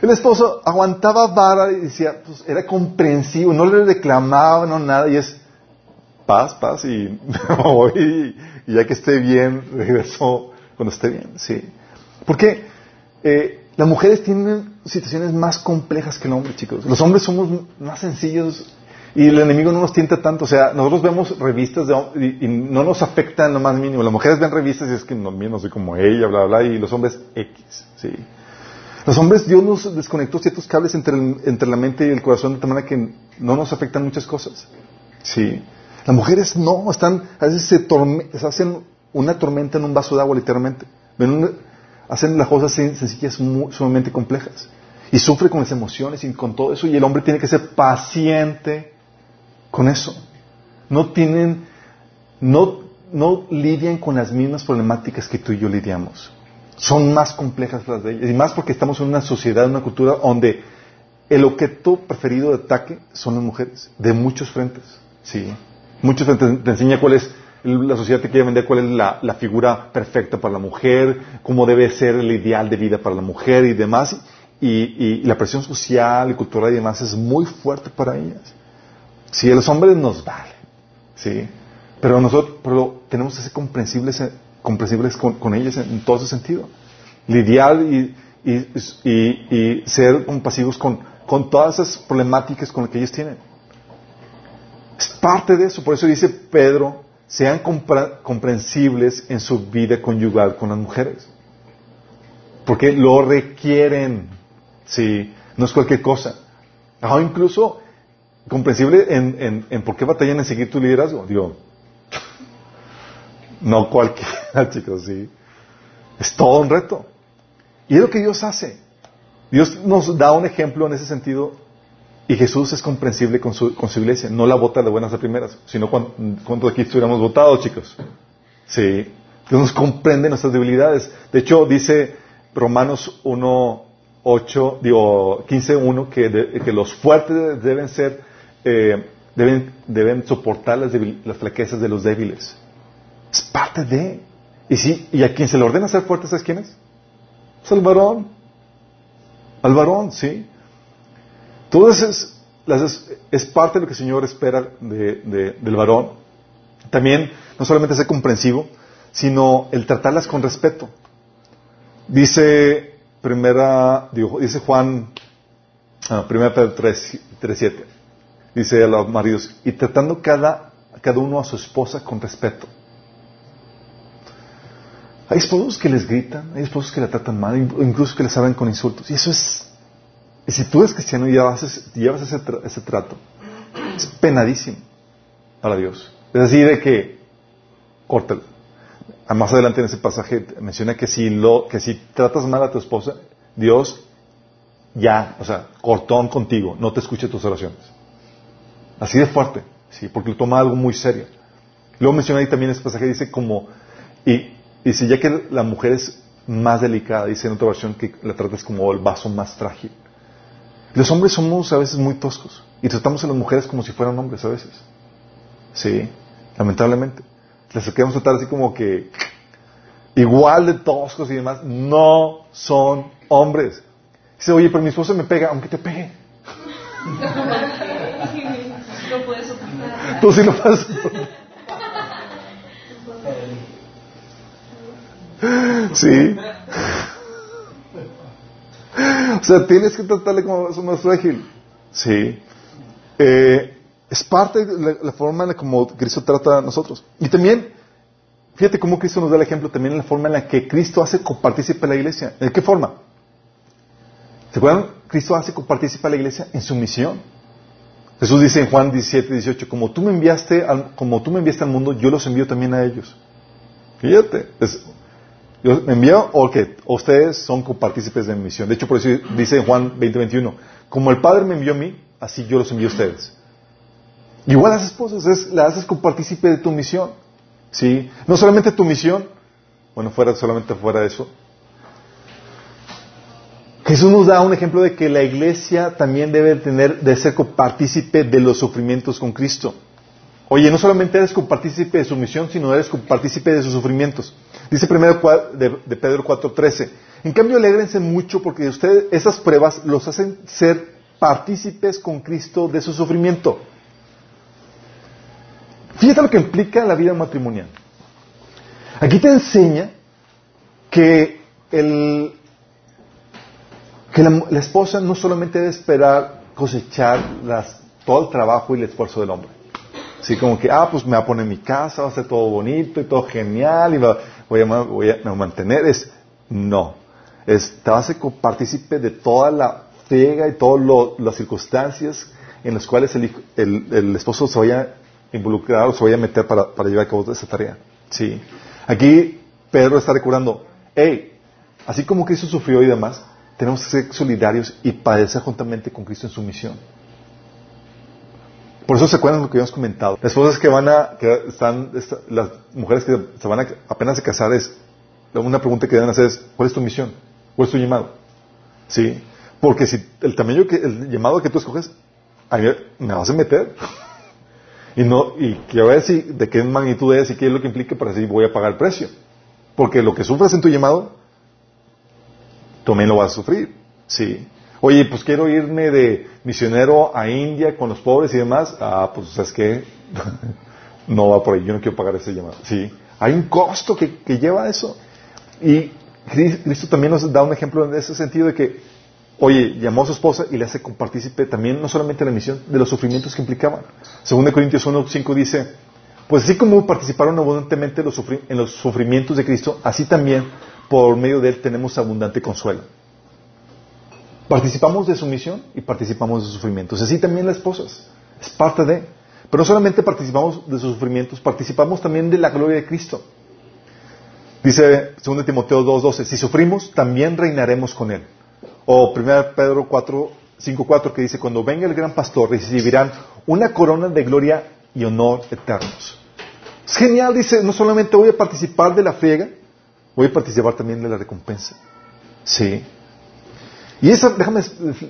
el esposo aguantaba vara y decía, pues era comprensivo, no le reclamaba, no nada, y es paz, paz, y, ya que esté bien, regreso cuando esté bien, sí. Porque eh, las mujeres tienen situaciones más complejas que el hombre, chicos. Los hombres somos más sencillos y el enemigo no nos tienta tanto. O sea, nosotros vemos revistas de, y, no nos afecta en lo más mínimo. Las mujeres ven revistas y es que no, no soy como ella, bla, bla, y los hombres X, ¿sí? Los hombres, Dios nos desconectó ciertos cables entre, entre la mente y el corazón de tal manera que no nos afectan muchas cosas. Sí. Las mujeres no, están, a veces se, hacen una tormenta en un vaso de agua, literalmente. hacen las cosas sencillas sumamente complejas. Y sufre con las emociones y con todo eso. Y el hombre tiene que ser paciente con eso. No tienen, no, no lidian con las mismas problemáticas que tú y yo lidiamos. Son más complejas las de ellas. Y más porque estamos en una sociedad, una cultura donde el objeto preferido de ataque son las mujeres, de muchos frentes. Sí. Muchos frentes te enseña cuál es, la sociedad te quiere vender cuál es la, la, figura perfecta para la mujer, cómo debe ser el ideal de vida para la mujer y demás. Y, y, la presión social y cultural y demás es muy fuerte para ellas. Sí, a los hombres nos vale. Sí. Pero nosotros pero tenemos que ser comprensibles, comprensibles con, con ellas en, todo ese sentido. Lidiar y, y ser compasivos con, con todas esas problemáticas con las que ellos tienen. Es parte de eso. Por eso dice Pedro, sean comprensibles en su vida conyugal con las mujeres. Porque lo requieren. Sí, no es cualquier cosa. O incluso comprensible en, en, por qué batallan en seguir tu liderazgo. Digo, no cualquiera, chicos, sí. Es todo un reto. Y es lo que Dios hace. Dios nos da un ejemplo en ese sentido y Jesús es comprensible con su, con su iglesia. No la vota de buenas a primeras, sino cuando, aquí estuviéramos votados, chicos. Sí. Dios nos comprende nuestras debilidades. De hecho, dice Romanos 1, 8, digo, 15, 1, que, que los fuertes deben ser, eh, deben, deben soportar las, las flaquezas de los débiles. Es parte de. Y, sí, y a quien se le ordena ser fuerte, ¿sabes quién es? Es el varón. Al varón, sí. Todo eso es, es, parte de lo que el Señor espera de, del varón. También, no solamente ser comprensivo, sino el tratarlas con respeto. Dice primera, dice Juan, ah, primera Pedro 3, 7, dice a los maridos, y tratando cada, cada uno a su esposa con respeto. Hay esposos que les gritan, hay esposos que la tratan mal, incluso que les hablan con insultos. Y eso es y si tú eres cristiano y llevas ese, ese, trato, es penadísimo para Dios. Es decir, de que, córtalo. Ah, más adelante en ese pasaje menciona que si, lo, que si tratas mal a tu esposa, Dios ya, o sea, cortón contigo, no te escuche tus oraciones. Así de fuerte, sí, porque lo toma algo muy serio. Luego menciona ahí también ese pasaje, dice como, y dice, ya que la mujer es más delicada, dice en otra versión que la tratas como el vaso más frágil. Los hombres somos a veces muy toscos y tratamos a las mujeres como si fueran hombres a veces. Sí, lamentablemente. Les queremos tratar así como que igual de toscos y demás. No son hombres. Dice, oye, pero mi esposa me pega, aunque te pegue. Tú sí lo puedes Sí. o sea, tienes que tratarle como es más frágil. Sí. Eh, es parte de la, forma en la como Cristo trata a nosotros. Y también, fíjate cómo Cristo nos da el ejemplo también en la forma en la que Cristo hace copartícipe a la iglesia. ¿En qué forma? ¿Se acuerdan? Cristo hace copartícipe a la iglesia en su misión. Jesús dice en Juan 17, 18, como tú me enviaste al, como tú me enviaste al mundo, yo los envío también a ellos. Fíjate, Dios me envió o que ustedes son copartícipes de mi misión. De hecho, por eso dice en Juan 20:21, como el Padre me envió a mí, así yo los envío a ustedes. Igual las esposas, es, la haces copartícipe de tu misión. ¿Sí? No solamente tu misión, bueno, fuera solamente fuera de eso. Jesús nos da un ejemplo de que la iglesia también debe tener, de ser copartícipe de los sufrimientos con Cristo. Oye, no solamente eres copartícipe de su misión, sino eres copartícipe de sus sufrimientos. Dice primero de, Pedro 4:13. En cambio, alegrense mucho porque ustedes esas pruebas los hacen ser partícipes con Cristo de su sufrimiento. Fíjate lo que implica la vida matrimonial. Aquí te enseña que, el, que la, esposa no solamente debe esperar cosechar todo el trabajo y el esfuerzo del hombre. Así como que, ah, pues me va a poner mi casa, va a ser todo bonito y todo genial y voy, a, voy a, mantener. Es, no. Es, te hace partícipe de toda la friega y todas las circunstancias en las cuales el, el, esposo se vaya a involucrar o se vaya a meter para, para llevar a cabo esa tarea. Sí. Aquí Pedro está recordando, hey, así como Cristo sufrió y demás, tenemos que ser solidarios y padecer juntamente con Cristo en su misión. Por eso se acuerdan lo que habíamos comentado. Las esposas que van a, que están, las mujeres que se van a, apenas a casar es, una pregunta que deben hacer es, ¿cuál es tu misión? ¿Cuál es tu llamado? ¿Sí? Porque si el tamaño que, el llamado que tú escoges, a mí me vas a meter. y no, y quiero ver si, de qué magnitud es y qué es lo que implica para si voy a pagar el precio. Porque lo que sufres en tu llamado, también lo vas a sufrir. Sí. Oye, pues quiero irme de misionero a India con los pobres y demás. Ah, pues ¿sabes qué? no va por ahí, yo no quiero pagar ese llamado. Sí. Hay un costo que, que lleva eso. Y Cristo también nos da un ejemplo en ese sentido de que, oye, llamó a su esposa y le hace partícipe también, no solamente la misión, de los sufrimientos que implicaban. Según de Corintios 1.5 dice, pues así como participaron abundantemente en los sufrimientos de Cristo, así también por medio de Él tenemos abundante consuelo. Participamos de su misión y participamos de sus sufrimientos. Así también las esposas. Es parte de. Pero no solamente participamos de sus sufrimientos, participamos también de la gloria de Cristo. Dice 2 Timoteo 2.12, si sufrimos, también reinaremos con Él. O 1 Pedro 4, 5.4 que dice, cuando venga el gran pastor recibirán una corona de gloria y honor eternos. Es genial, dice, no solamente voy a participar de la friega, voy a participar también de la recompensa. Sí. Y esa, déjame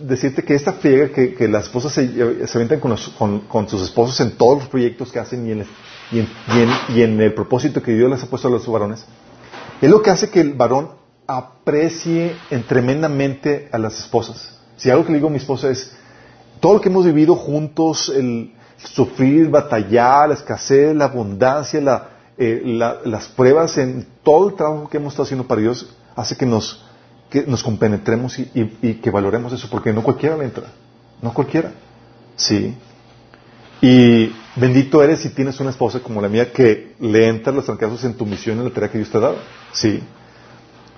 decirte que esta friega que, las esposas se, se aventan con, sus esposos en todos los proyectos que hacen y en, y, en, el propósito que Dios les ha puesto a los varones, es lo que hace que el varón aprecie tremendamente a las esposas. Si algo que le digo a mi esposa es, todo lo que hemos vivido juntos, el sufrir, batallar, la escasez, la abundancia, eh, las pruebas en todo el trabajo que hemos estado haciendo para Dios, hace que nos que nos compenetremos y, que valoremos eso, porque no cualquiera le entra, no cualquiera. Sí. Y bendito eres si tienes una esposa como la mía que le entra los trancazos en tu misión, en la tarea que Dios te ha dado. Sí.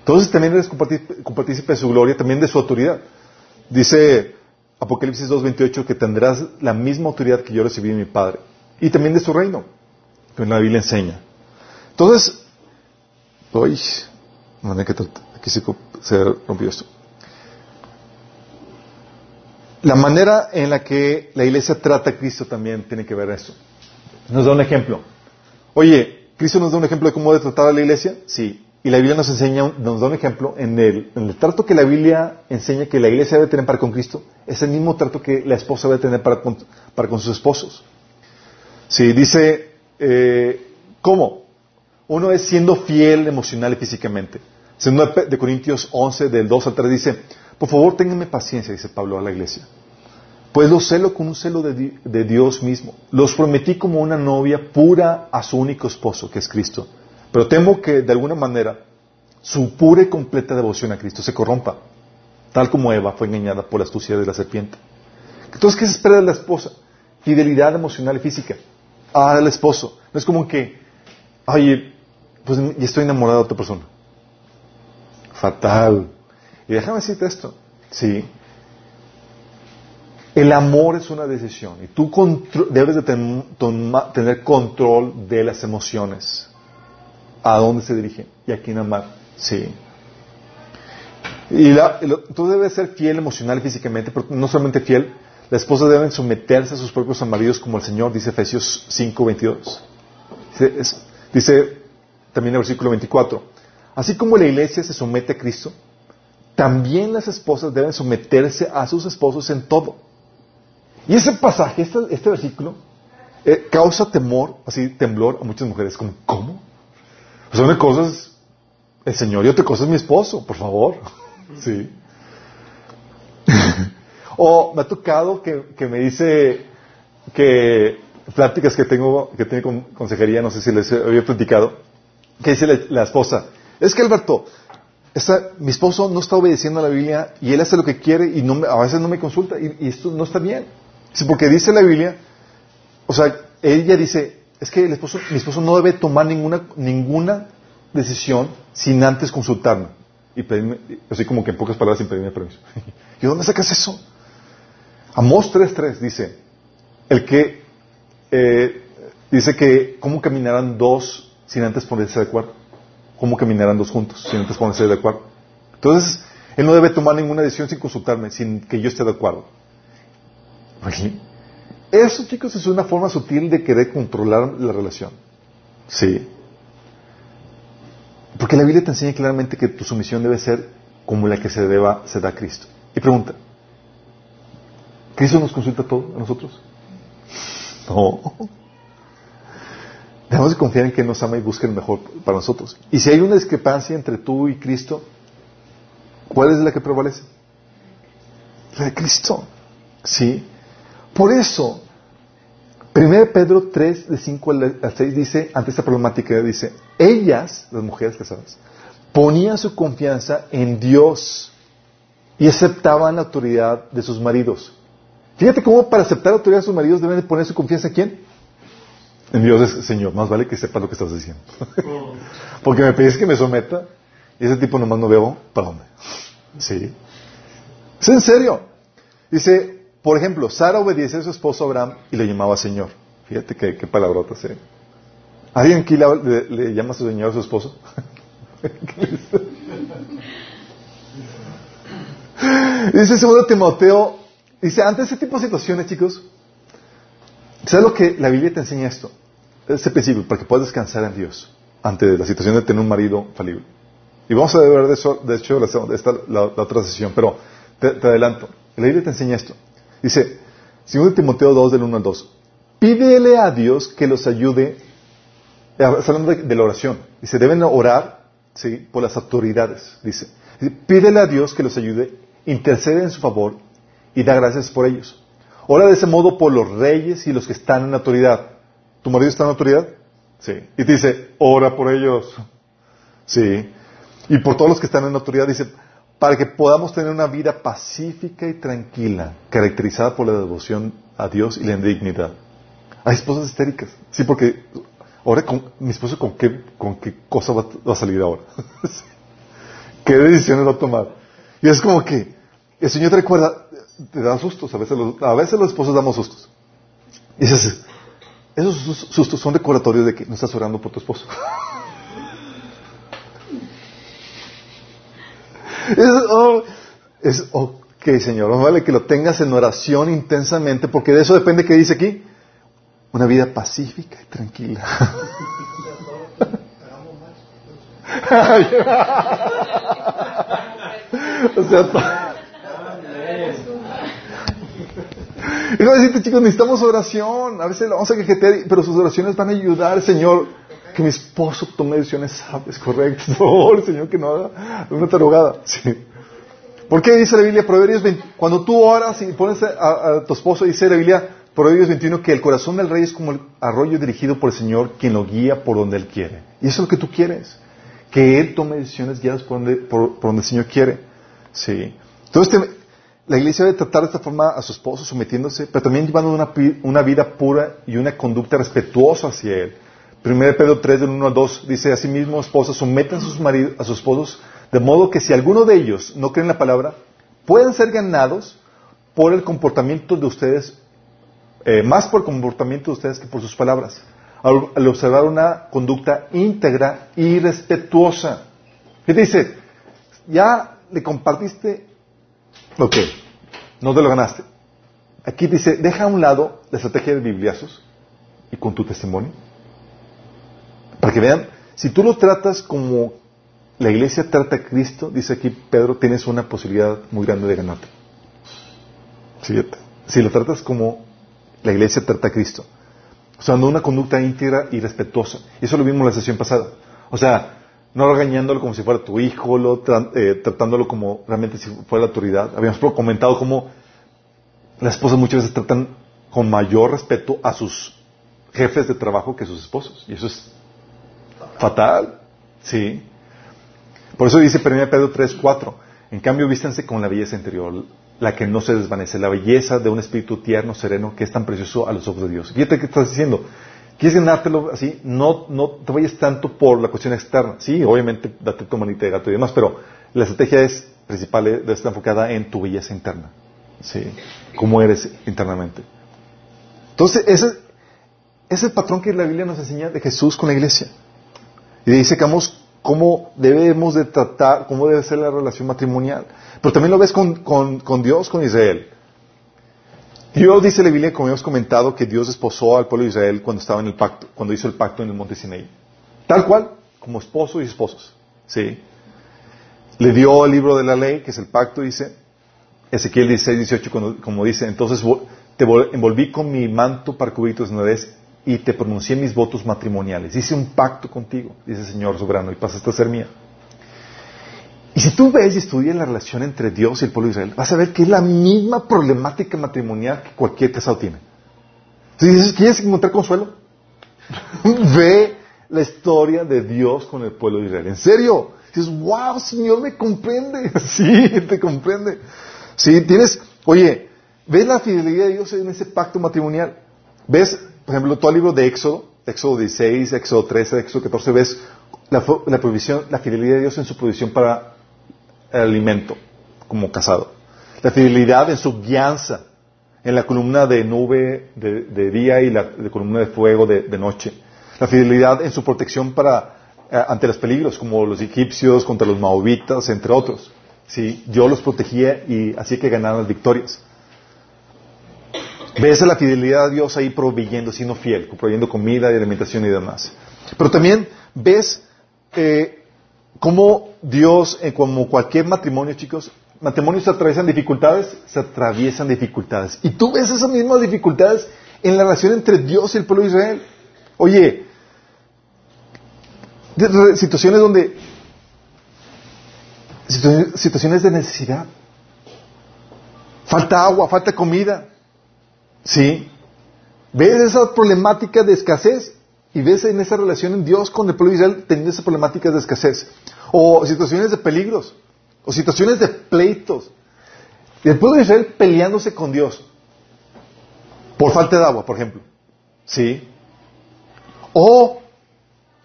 Entonces también eres compartícipe de su gloria, también de su autoridad. Dice Apocalipsis 2.28 que tendrás la misma autoridad que yo recibí de mi Padre. Y también de su reino, que la Biblia enseña. Entonces, uy, que aquí se, rompió esto. La manera en la que la iglesia trata a Cristo también tiene que ver eso. Nos da un ejemplo. Oye, ¿Cristo nos da un ejemplo de cómo debe tratar a la iglesia? Sí. Y la Biblia nos enseña, nos da un ejemplo en el, en el trato que la Biblia enseña que la iglesia debe tener para con Cristo, es el mismo trato que la esposa debe tener para con, para con sus esposos. Sí, dice, eh, ¿cómo? Uno es siendo fiel emocional y físicamente. Segundo de Corintios 11, del 2 al 3, dice, por favor, ténganme paciencia, dice Pablo a la iglesia. Pues los celo con un celo de, de, Dios mismo. Los prometí como una novia pura a su único esposo, que es Cristo. Pero temo que, de alguna manera, su pura y completa devoción a Cristo se corrompa, tal como Eva fue engañada por la astucia de la serpiente. Entonces, ¿qué se espera de la esposa? Fidelidad emocional y física. Ah, del esposo. No es como que, oye, pues ya estoy enamorado de otra persona fatal. Y déjame decirte esto, ¿sí? El amor es una decisión y tú debes de tener control de las emociones, a dónde se dirigen y a quién amar, sí. Y tú debes ser fiel emocional y físicamente, pero no solamente fiel, las esposas deben someterse a sus propios maridos como el Señor, dice Efesios 5, 22. Dice, también el versículo 24, Así como la iglesia se somete a Cristo, también las esposas deben someterse a sus esposos en todo. Y ese pasaje, este, este versículo, eh, causa temor, así temblor a muchas mujeres. ¿cómo? Sea, una cosa es el Señor y otra cosa es mi esposo, por favor. sí. o me ha tocado que, me dice que pláticas que tengo, que tiene con consejería, no sé si les había platicado, que dice la esposa, es que Alberto, mi esposo no está obedeciendo a la Biblia y él hace lo que quiere y no a veces no me consulta y, esto no está bien. porque dice la Biblia, o sea, ella dice, es que el esposo, mi esposo no debe tomar ninguna, ninguna decisión sin antes consultarme. y pedirme, así como que en pocas palabras sin pedirme permiso. ¿Y dónde sacas eso? Amós 3.3 dice, el que eh, dice que cómo caminarán dos sin antes ponerse de acuerdo. ¿Cómo caminarán dos juntos sin antes ponerse de acuerdo? Entonces, él no debe tomar ninguna decisión sin consultarme, sin que yo esté de acuerdo. Eso, chicos, es una forma sutil de querer controlar la relación. Sí. Porque la Biblia te enseña claramente que tu sumisión debe ser como la que se deba se da a Cristo. Y pregunta, ¿Cristo nos consulta todo a nosotros? No. Debemos de confiar en que nos ama y busque el mejor para nosotros. Y si hay una discrepancia entre tú y Cristo, ¿cuál es la que prevalece? La de Cristo. Sí. Por eso, 1 Pedro 3, de 5 al 6 dice, ante esta problemática, dice, ellas, las mujeres casadas, ponían su confianza en Dios y aceptaban la autoridad de sus maridos. Fíjate cómo para aceptar la autoridad de sus maridos deben de poner su confianza en quién? En Dios es Señor. Más vale que sepas lo que estás diciendo. Porque me pides que me someta y ese tipo nomás no veo para dónde. Sí. Es en serio. Dice, por ejemplo, Sara obedecía a su esposo Abraham y le llamaba Señor. Fíjate qué, qué palabrotas, ¿eh? ¿Alguien aquí le, le, llama a su Señor a su esposo? dice segundo Timoteo, dice, ante ese tipo de situaciones, chicos, ¿sabes lo que la Biblia te enseña esto? Ese principio, para que puedas descansar en Dios ante la situación de tener un marido falible. Y vamos a ver de eso, de hecho, la, esta, la, otra sesión, pero te, adelanto. La Biblia te enseña esto. Dice, 2 Timoteo 2 del 1 al 2, pídele a Dios que los ayude, eh, hablando de, la oración, dice, deben orar ¿sí? por las autoridades, dice, pídele a Dios que los ayude, intercede en su favor y da gracias por ellos. Ora de ese modo por los reyes y los que están en autoridad. ¿Tu marido está en autoridad? Sí. Y te dice, ora por ellos. Sí. Y por todos los que están en autoridad, dice, para que podamos tener una vida pacífica y tranquila, caracterizada por la devoción a Dios y la indignidad. Hay esposas histéricas. Sí, porque ahora con, mi esposo con qué, con qué cosa va, a salir ahora. ¿Qué decisiones va a tomar? Y es como que el Señor te recuerda, te da sustos, a veces los, a veces los esposos damos sustos. Dices, esos sustos son recordatorios de que no estás orando por tu esposo. Es, oh, es ok, Señor, vale que lo tengas en oración intensamente, porque de eso depende que dice aquí. Una vida pacífica y tranquila. o sea, no decirte, chicos, necesitamos oración. A veces vamos a quejetear, pero sus oraciones van a ayudar, Señor que mi esposo tome decisiones sabias, correctas. Por Señor, que no haga una tarugada. Sí. ¿Por qué dice la Biblia, Proverbios 20, cuando tú oras y pones a, tu esposo, dice la Biblia, Proverbios 21, que el corazón del rey es como el arroyo dirigido por el Señor, quien lo guía por donde Él quiere. Y eso es lo que tú quieres. Que Él tome decisiones guiadas por donde, por, donde el Señor quiere. Sí. Entonces, la iglesia debe tratar de esta forma a su esposo, sometiéndose, pero también llevando una, una vida pura y una conducta respetuosa hacia Él. 1 Pedro 3, del 1 al 2, dice, asimismo, esposas, sometan a sus, maridos, a sus esposos, de modo que si alguno de ellos no cree en la palabra, puedan ser ganados por el comportamiento de ustedes, eh, más por el comportamiento de ustedes que por sus palabras, al, observar una conducta íntegra y respetuosa. ¿Qué dice? Ya le compartiste que no te lo ganaste. Aquí dice, deja a un lado la estrategia de bibliazos y con tu testimonio para que vean, si tú lo tratas como la iglesia trata a Cristo, dice aquí Pedro, tienes una posibilidad muy grande de ganarte. Si lo tratas como la iglesia trata a Cristo, o sea, no una conducta íntegra y respetuosa. Eso lo vimos la sesión pasada. O sea, no regañándolo como si fuera tu hijo, lo, eh, tratándolo como realmente si fuera la autoridad. Habíamos comentado cómo las esposas muchas veces tratan con mayor respeto a sus jefes de trabajo que a sus esposos. Y eso es Fatal. Sí. Por eso dice 1 Pedro 3, 4. En cambio, vístanse con la belleza interior, la que no se desvanece, la belleza de un espíritu tierno, sereno, que es tan precioso a los ojos de Dios. Fíjate que estás diciendo. ¿Quieres ganártelo así? No, no te vayas tanto por la cuestión externa. Sí, obviamente, date tu manita de gato y demás, pero La estrategia es principal debe estar enfocada en tu belleza interna. ¿Sí? Cómo eres internamente. Entonces, ese, es el patrón que la Biblia nos enseña de Jesús con la iglesia. Y dice que cómo debemos de tratar, cómo debe ser la relación matrimonial. Pero también lo ves con, con Dios, con Israel. Dios dice la Biblia, como hemos comentado, que Dios esposó al pueblo de Israel cuando estaba en el pacto, cuando hizo el pacto en el monte Sinaí. Tal cual, como esposo y esposos. ¿Sí? Le dio el libro de la ley, que es el pacto, dice, Ezequiel 16, 18, como dice, entonces te envolví con mi manto para cubrir tus vez y te pronuncié mis votos matrimoniales. Hice un pacto contigo, dice el Señor soberano, y pasaste a ser mía. Y si tú ves y estudias la relación entre Dios y el pueblo de Israel, vas a ver que es la misma problemática matrimonial que cualquier casado tiene. Si dices, ¿quieres encontrar consuelo? Ve la historia de Dios con el pueblo de Israel. En serio. Dices, wow, Señor me comprende. sí, te comprende. Sí, tienes, oye, ves la fidelidad de Dios en ese pacto matrimonial. Ves, por ejemplo, todo el libro de Éxodo, Éxodo 16, Éxodo 13, Éxodo 14, ves la, la, provisión, la fidelidad de Dios en su provisión para el alimento como casado. La fidelidad en su guianza, en la columna de nube de, día y la columna de fuego de, noche. La fidelidad en su protección para, eh, ante los peligros, como los egipcios contra los maobitas, entre otros. ¿Sí? Yo los protegía y así que ganaron las victorias. Ves la fidelidad a Dios ahí proveyendo, siendo fiel, proveyendo comida y alimentación y demás. Pero también ves eh, como Dios, eh, como cualquier matrimonio, chicos, matrimonios se atraviesan dificultades, se atraviesan dificultades. Y tú ves esas mismas dificultades en la relación entre Dios y el pueblo de Israel. Oye, situaciones donde, situaciones de necesidad, falta agua, falta comida, ¿sí? ¿Ves esa problemática de escasez? Y ves en esa relación en Dios con el pueblo de Israel teniendo esas problemáticas de escasez. O situaciones de peligros. O situaciones de pleitos. El pueblo de Israel peleándose con Dios. Por falta de agua, por ejemplo. ¿Sí? O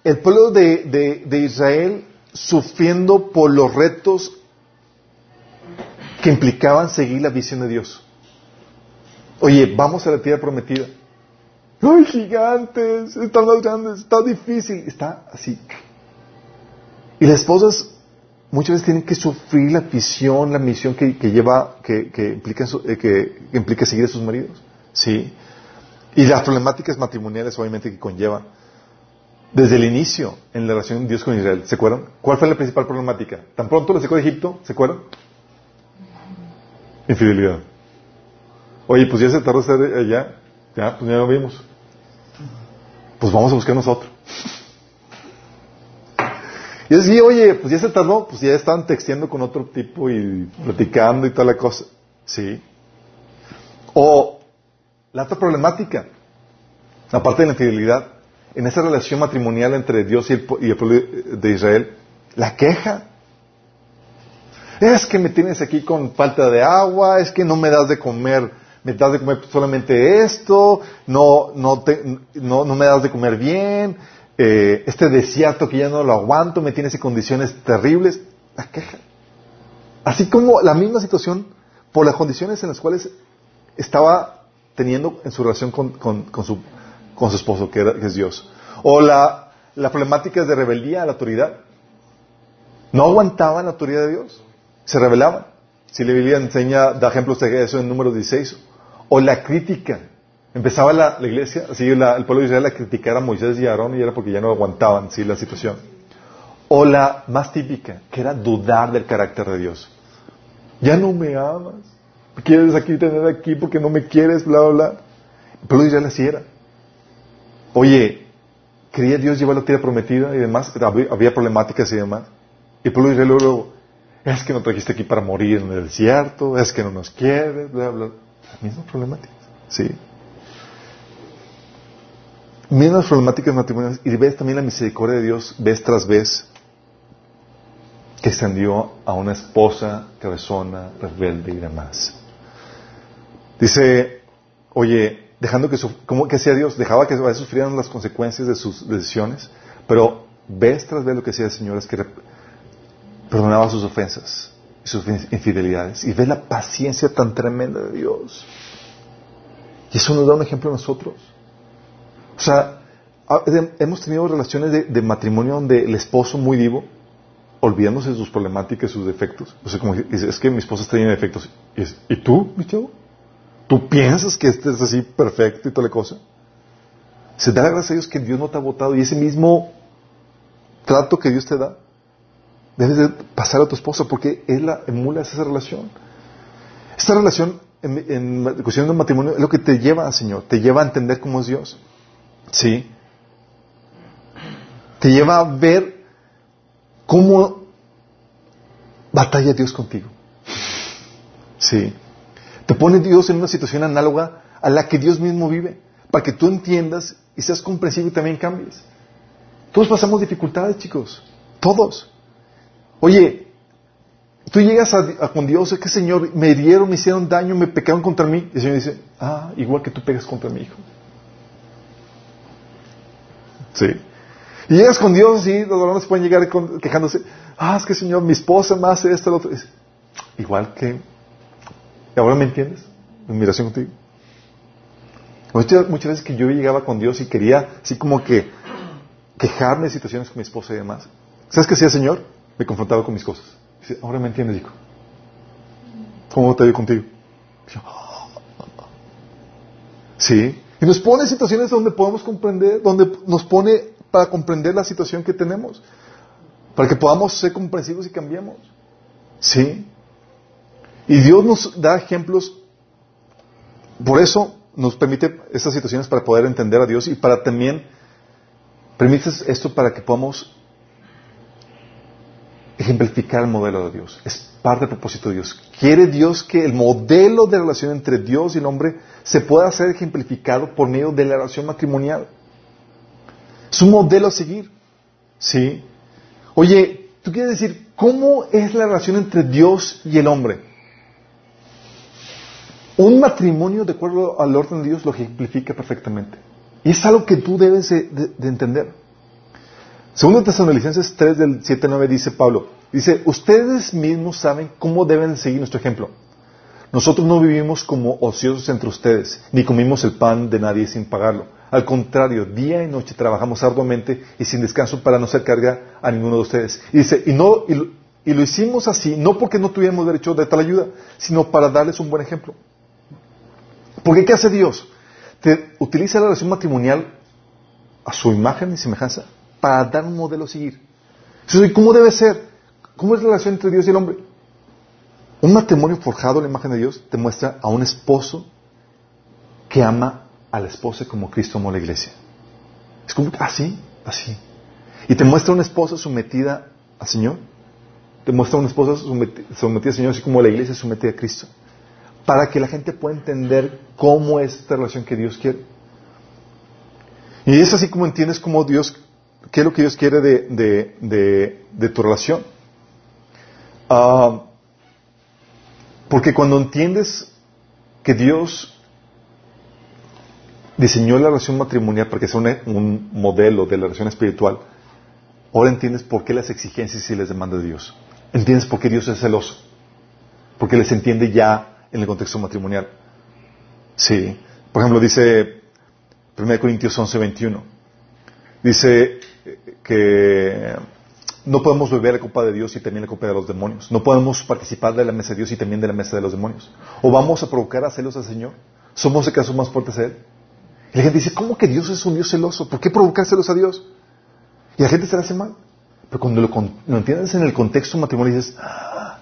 el pueblo de, de Israel sufriendo por los retos que implicaban seguir la visión de Dios. Oye, vamos a la tierra prometida. Hay gigantes, están más grandes, está difícil, está así. Y las esposas muchas veces tienen que sufrir la visión, la misión que, lleva, que, implica, eh, que, implica seguir a sus maridos. ¿Sí? Y las problemáticas matrimoniales, obviamente, que conllevan. Desde el inicio, en la relación de Dios con Israel, ¿se acuerdan? ¿Cuál fue la principal problemática? Tan pronto lo sacó de Egipto, ¿se acuerdan? Infidelidad. Oye, pues ya se tardó estar allá, ya, pues ya lo vimos pues vamos a buscar nosotros. Y así, oye, pues ya se tardó, pues ya estaban texteando con otro tipo y platicando y toda la cosa. Sí. O la otra problemática, aparte de la infidelidad, en esa relación matrimonial entre Dios y el pueblo de Israel, la queja. Es que me tienes aquí con falta de agua, es que no me das de comer me das de comer solamente esto, no, no, no, me das de comer bien, eh, este desierto que ya no lo aguanto, me tienes en condiciones terribles. La queja. Así como la misma situación por las condiciones en las cuales estaba teniendo en su relación con, su, con su esposo, que, es Dios. O la, la problemática de rebeldía a la autoridad. No aguantaban la autoridad de Dios. Se rebelaban. Si la Biblia enseña, da ejemplos de eso en número 16. O la crítica. Empezaba la, iglesia, el pueblo de Israel a criticar a Moisés y a Aarón y era porque ya no aguantaban ¿sí? la situación. O la más típica, que era dudar del carácter de Dios. Ya no me amas. quieres aquí tener aquí porque no me quieres? Bla, bla, bla. El pueblo de Israel así era. Oye, quería Dios llevar la tierra prometida y demás. Había, problemáticas y demás. Y el pueblo de Israel luego, es que no trajiste aquí para morir en el desierto, es que no nos quieres, bla, bla. Mismas problemáticas. Sí. Mismas problemáticas matrimoniales. Y ves también la misericordia de Dios vez tras vez que extendió a una esposa cabezona, rebelde y demás. Dice, oye, dejando que, ¿cómo que hacía Dios? Dejaba que sufrieran las consecuencias de sus decisiones, pero vez tras vez lo que hacía el Señor es que perdonaba sus ofensas sus infidelidades. Y ve la paciencia tan tremenda de Dios. Y eso nos da un ejemplo a nosotros. O sea, hemos tenido relaciones de, matrimonio donde el esposo muy vivo, olvidándose de sus problemáticas, sus defectos. O sea, como dice, es que mi esposa está llena de defectos. Y, tú, mi chavo? ¿Tú piensas que este es así perfecto y toda la cosa? Se da gracias a Dios que Dios no te ha votado y ese mismo trato que Dios te da, debes de pasar a tu esposa porque Él la emula esa relación. Esta relación en, cuestión de matrimonio es lo que te lleva al Señor, te lleva a entender cómo es Dios. ¿Sí? Te lleva a ver cómo batalla Dios contigo. Sí. Te pone Dios en una situación análoga a la que Dios mismo vive, para que tú entiendas y seas comprensivo y también cambies. Todos pasamos dificultades, chicos. Todos. Oye, tú llegas a, con Dios, es que Señor, me dieron, me hicieron daño, me pecaron contra mí. Y el Señor dice, ah, igual que tú pegas contra mi hijo. Sí. Y llegas con Dios y los varones pueden llegar quejándose, ah, es que Señor, mi esposa me hace esto, lo otro. Igual que, ¿ahora me entiendes? En relación contigo. Muchas, muchas veces que yo llegaba con Dios y quería así como que quejarme de situaciones con mi esposa y demás. ¿Sabes qué hacía Señor? Me confrontaba con mis cosas. Dice, ahora me entiendes, hijo. ¿Cómo te digo contigo? Sí. Y nos pone situaciones donde podemos comprender, donde nos pone para comprender la situación que tenemos. Para que podamos ser comprensivos y cambiemos. Sí. Y Dios nos da ejemplos. Por eso nos permite estas situaciones para poder entender a Dios y para también Permites esto para que podamos ejemplificar el modelo de Dios. Es parte del propósito de Dios. Quiere Dios que el modelo de relación entre Dios y el hombre se pueda ser ejemplificado por medio de la relación matrimonial. Es un modelo a seguir. ¿Sí? Oye, tú quieres decir, ¿cómo es la relación entre Dios y el hombre? Un matrimonio, de acuerdo al orden de Dios, lo ejemplifica perfectamente. Y es algo que tú debes de, entender. Segundo Tesalonicenses 3 del 7 9 dice Pablo, dice, ustedes mismos saben cómo deben seguir nuestro ejemplo. Nosotros no vivimos como ociosos entre ustedes, ni comimos el pan de nadie sin pagarlo. Al contrario, día y noche trabajamos arduamente y sin descanso para no hacer carga a ninguno de ustedes. Y dice, y, no, y lo hicimos así, no porque no tuviéramos derecho de tal ayuda, sino para darles un buen ejemplo. Porque ¿qué hace Dios? utiliza la relación matrimonial a su imagen y semejanza para dar un modelo a seguir. ¿cómo debe ser? ¿Cómo es la relación entre Dios y el hombre? Un matrimonio forjado en la imagen de Dios te muestra a un esposo que ama a la esposa como Cristo amó a la iglesia. Es como, así, así. Y te muestra una esposa sometida al Señor. Te muestra una esposa sometida al Señor, así como la iglesia sometida a Cristo para que la gente pueda entender cómo es esta relación que Dios quiere. Y es así como entiendes cómo Dios, qué es lo que Dios quiere de, tu relación. Ah, porque cuando entiendes que Dios diseñó la relación matrimonial para que sea un, modelo de la relación espiritual, ahora entiendes por qué las exigencias y las demandas de Dios. Entiendes por qué Dios es celoso. Porque les entiende ya en el contexto matrimonial. Sí. Por ejemplo, dice 1 Corintios 11, 21. Dice que no podemos beber la copa de Dios y también la copa de los demonios. No podemos participar de la mesa de Dios y también de la mesa de los demonios. O vamos a provocar a celos al Señor. ¿Somos acaso más fuertes a Él? Y la gente dice, ¿cómo que Dios es un Dios celoso? ¿Por qué provocar celos a Dios? Y la gente se le hace mal. Pero cuando lo, entiendes en el contexto matrimonial dices, ah,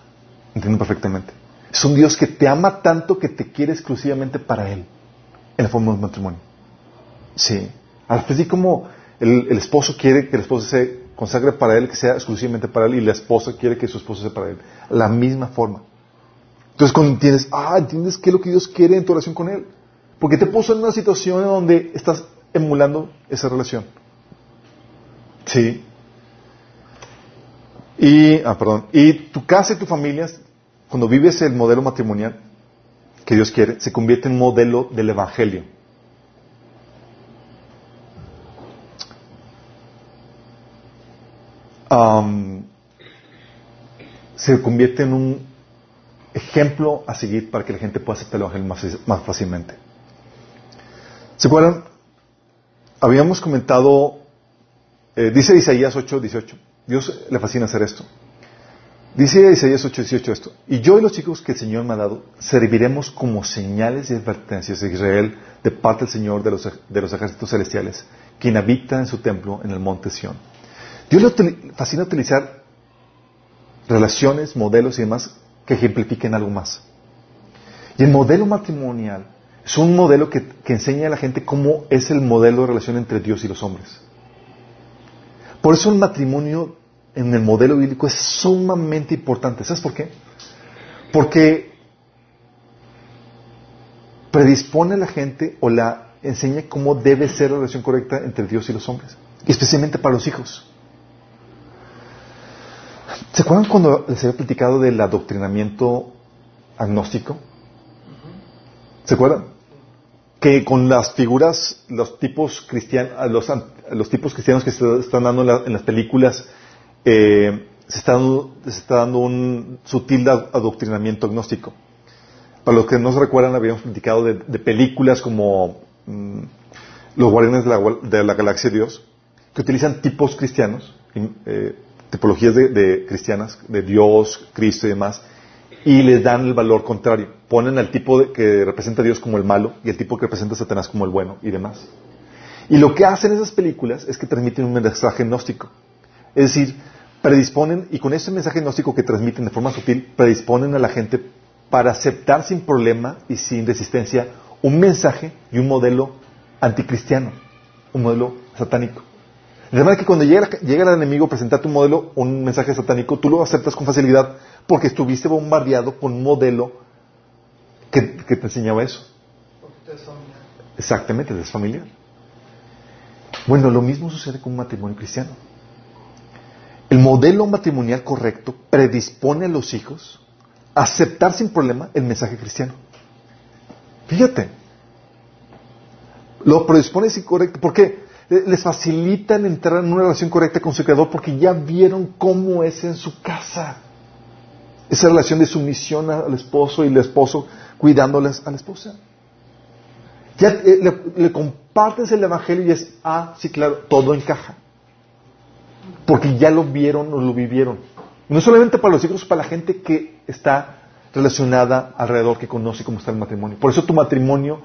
entiendo perfectamente. Es un Dios que te ama tanto que te quiere exclusivamente para Él, en la forma de matrimonio. Sí. Así como el, esposo quiere que la esposa se consagre para Él, que sea exclusivamente para Él, y la esposa quiere que su esposo sea para Él. La misma forma. Entonces cuando entiendes, ah, entiendes qué es lo que Dios quiere en tu relación con Él. Porque te puso en una situación donde estás emulando esa relación. Sí. Y, ah, perdón. Y tu casa y tu familia cuando vives el modelo matrimonial que Dios quiere, se convierte en modelo del Evangelio. Se convierte en un ejemplo a seguir para que la gente pueda aceptar el Evangelio más, más fácilmente. ¿Se acuerdan? Habíamos comentado, eh, dice Isaías 8, 18. Dios le fascina hacer esto. Dice Isaías 8, 18 esto. Y yo y los chicos que el Señor me ha dado serviremos como señales y advertencias de Israel de parte del Señor de los, de los ejércitos celestiales, quien habita en su templo en el monte Sión. Dios le fascina utilizar relaciones, modelos y demás que ejemplifiquen algo más. Y el modelo matrimonial es un modelo que, enseña a la gente cómo es el modelo de relación entre Dios y los hombres. Por eso el matrimonio en el modelo bíblico es sumamente importante. ¿Sabes por qué? Porque predispone a la gente o la enseña cómo debe ser la relación correcta entre Dios y los hombres, especialmente para los hijos. ¿Se acuerdan cuando les había platicado del adoctrinamiento agnóstico? ¿Se acuerdan? Que con las figuras, los tipos cristianos, los, los tipos cristianos que se están dando en, las películas, eh, se, está dando, se está dando un sutil adoctrinamiento agnóstico. Para los que no se recuerdan, habíamos platicado de, películas como mm, Los Guardianes de la, de la, Galaxia de Dios, que utilizan tipos cristianos, eh, tipologías de, cristianas, de Dios, Cristo y demás, y les dan el valor contrario. Ponen al tipo que representa a Dios como el malo y el tipo que representa a Satanás como el bueno y demás. Y lo que hacen esas películas es que transmiten un mensaje gnóstico. Es decir, predisponen, y con ese mensaje gnóstico que transmiten de forma sutil, predisponen a la gente para aceptar sin problema y sin resistencia un mensaje y un modelo anticristiano, un modelo satánico. De manera que cuando llega, el enemigo a presentarte un modelo, un mensaje satánico, tú lo aceptas con facilidad porque estuviste bombardeado con un modelo que, te enseñaba eso. Porque familiar. Exactamente, te es familiar. Bueno, lo mismo sucede con un matrimonio cristiano. El modelo matrimonial correcto predispone a los hijos a aceptar sin problema el mensaje cristiano. Fíjate. Lo predispone sin correcto. ¿Por qué? Les facilitan entrar en una relación correcta con su creador porque ya vieron cómo es en su casa. Esa relación de sumisión al esposo y el esposo cuidándoles a la esposa. Ya eh, le, compartes el evangelio y es, ah, sí, claro, todo encaja. Porque ya lo vieron o lo vivieron. No solamente para los hijos, para la gente que está relacionada alrededor, que conoce cómo está el matrimonio. Por eso tu matrimonio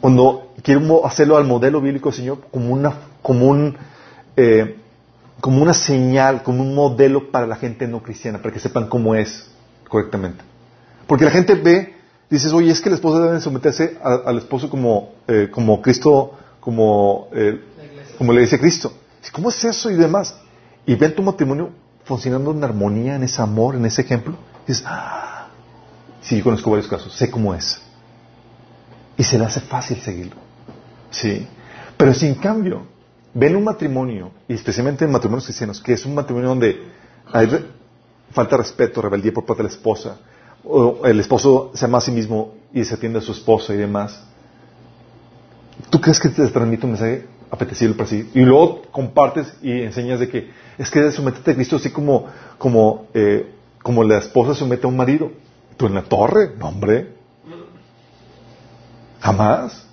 cuando quiero hacerlo al modelo bíblico Señor como una, como un, eh, como una señal, como un modelo para la gente no cristiana, para que sepan cómo es correctamente. Porque la gente ve, dices, oye, es que la esposa debe someterse al esposo como, eh, como Cristo, como, eh, como le dice Cristo. ¿Cómo es eso y demás? Y ven tu matrimonio funcionando en armonía, en ese amor, en ese ejemplo. Dices, ah, sí, yo conozco varios casos, sé cómo es y se le hace fácil seguirlo. Sí. Pero si en cambio ven un matrimonio, y especialmente en matrimonios cristianos, que es un matrimonio donde hay falta de respeto, rebeldía por parte de la esposa, o el esposo se ama a sí mismo y se atiende a su esposa y demás, ¿tú crees que te transmite un mensaje apetecible para sí? Y luego compartes y enseñas de que es que someterte a Cristo así como, como, eh, como la esposa somete a un marido. Tú en la torre, no hombre, Jamás.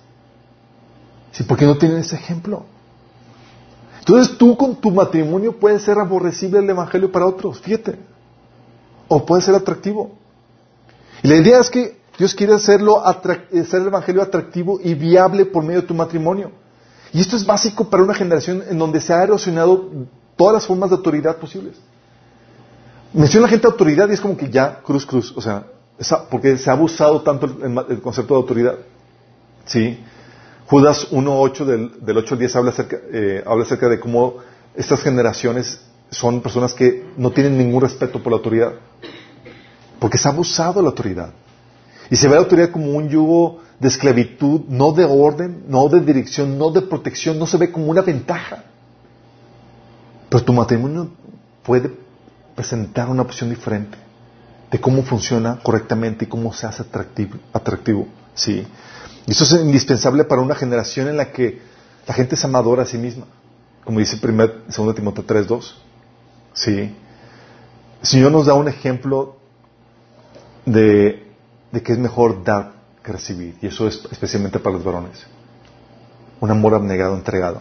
Sí, porque no tienen ese ejemplo. Entonces tú con tu matrimonio puedes ser aborrecible el Evangelio para otros, fíjate. O puede ser atractivo. Y la idea es que Dios quiere hacerlo hacer el Evangelio atractivo y viable por medio de tu matrimonio. Y esto es básico para una generación en donde se ha erosionado todas las formas de autoridad posibles. Menciona la gente autoridad y es como que ya cruz, cruz. O sea, porque se ha abusado tanto el concepto de autoridad. ¿Sí? Judas 1.8 del, del 8 al 10 habla acerca, eh, habla acerca de cómo estas generaciones son personas que no tienen ningún respeto por la autoridad. Porque se ha abusado la autoridad. Y se ve la autoridad como un yugo de esclavitud, no de orden, no de dirección, no de protección, no se ve como una ventaja. Pero tu matrimonio puede presentar una opción diferente de cómo funciona correctamente y cómo se hace atractivo. atractivo ¿sí? Y eso es indispensable para una generación en la que la gente es amadora a sí misma. Como dice 2 Timoteo 3.2. Sí. El Señor nos da un ejemplo de, de que es mejor dar que recibir. Y eso es especialmente para los varones. Un amor abnegado, entregado,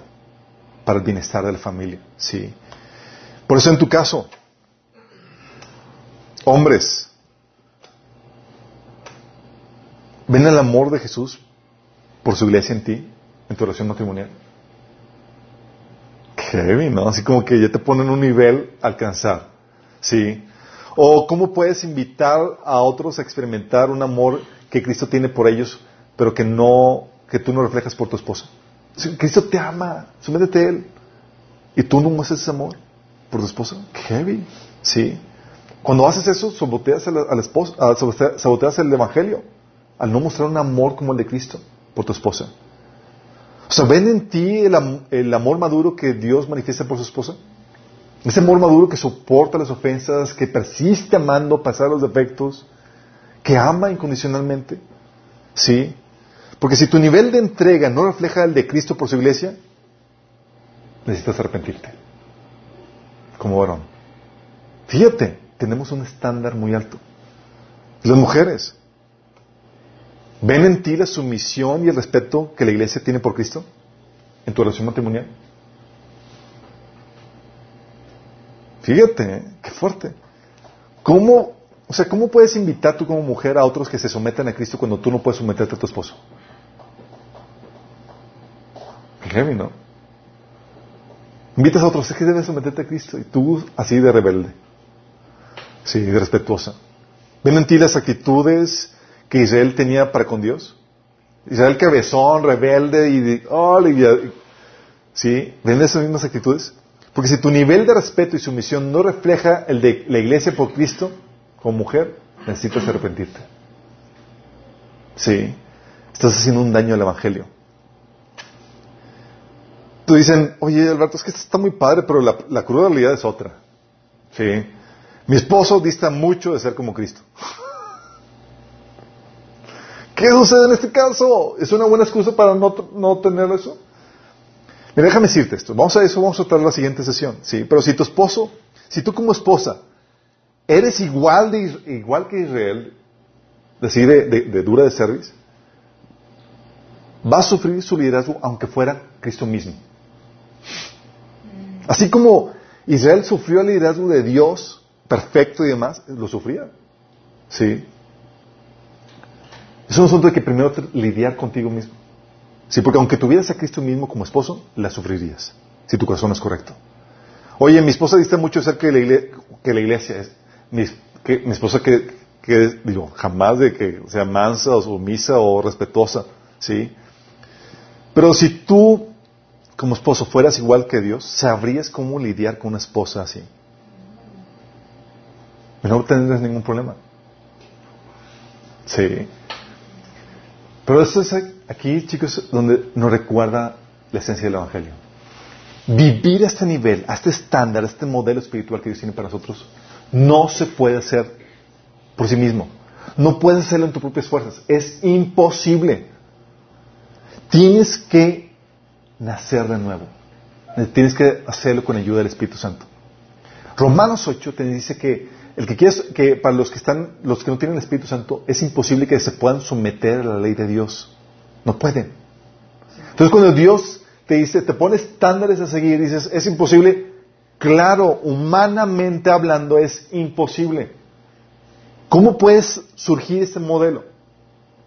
para el bienestar de la familia. Sí. Por eso en tu caso, hombres, ven el amor de Jesús por su iglesia en ti, en tu relación matrimonial. Heavy, ¿no? Así como que ya te ponen un nivel a alcanzar. ¿Sí? O cómo puedes invitar a otros a experimentar un amor que Cristo tiene por ellos, pero que no, que tú no reflejas por tu esposa. Cristo te ama, sométete a Él. Y tú no muestras ese amor por tu esposa. Heavy. ¿Sí? Cuando haces eso, saboteas al, esposo, saboteas el Evangelio. Al no mostrar un amor como el de Cristo por tu esposa. O sea, ¿ven en ti el, amor maduro que Dios manifiesta por su esposa? Ese amor maduro que soporta las ofensas, que persiste amando de los defectos, que ama incondicionalmente. ¿Sí? Porque si tu nivel de entrega no refleja el de Cristo por su iglesia, necesitas arrepentirte. Como varón. Fíjate, tenemos un estándar muy alto. Las mujeres, ¿Ven en ti la sumisión y el respeto que la iglesia tiene por Cristo en tu relación matrimonial? Fíjate, ¿eh? qué fuerte. ¿Cómo, o sea, ¿cómo puedes invitar tú como mujer a otros que se sometan a Cristo cuando tú no puedes someterte a tu esposo? Heavy, ¿no? Invitas a otros, es que debes someterte a Cristo y tú así de rebelde. Sí, de respetuosa. Ven en ti las actitudes que Israel tenía para con Dios. Israel cabezón, rebelde y, oh, ¿sí? ¿Ven esas mismas actitudes? Porque si tu nivel de respeto y sumisión no refleja el de la iglesia por Cristo, como mujer, necesitas arrepentirte. Sí. Estás haciendo un daño al Evangelio. Tú dicen, oye Alberto, es que esto está muy padre, pero la, la cruda realidad es otra. Sí. Mi esposo dista mucho de ser como Cristo. ¿Qué sucede en este caso? ¿Es una buena excusa para no, no tener eso? Mira, déjame decirte esto. Vamos a eso, vamos a tratar la siguiente sesión. ¿sí? Pero si tu esposo, si tú como esposa eres igual, de, igual que Israel, decir, de, dura de service, va a sufrir su liderazgo aunque fuera Cristo mismo. Así como Israel sufrió el liderazgo de Dios perfecto y demás, lo sufría. ¿Sí? Es un asunto de que primero lidiar contigo mismo. Sí, porque aunque tuvieras a Cristo mismo como esposo, la sufrirías, si tu corazón es correcto. Oye, mi esposa dice mucho acerca que la que la iglesia es, mi, que, mi esposa que, digo, jamás de que sea mansa o sumisa o respetuosa, ¿sí? Pero si tú, como esposo, fueras igual que Dios, sabrías cómo lidiar con una esposa así. No tendrías ningún problema. Sí. Pero esto es aquí, chicos, donde nos recuerda la esencia del Evangelio. Vivir a este nivel, a este estándar, a este modelo espiritual que Dios tiene para nosotros, no se puede hacer por sí mismo. No puedes hacerlo en tus propias fuerzas. Es imposible. Tienes que nacer de nuevo. Tienes que hacerlo con ayuda del Espíritu Santo. Romanos 8 te dice que el que quiere, que para los que están, los que no tienen el Espíritu Santo, es imposible que se puedan someter a la ley de Dios. No pueden. Entonces cuando Dios te dice, te pone estándares a seguir, dices, es imposible. Claro, humanamente hablando es imposible. ¿Cómo puedes surgir este modelo?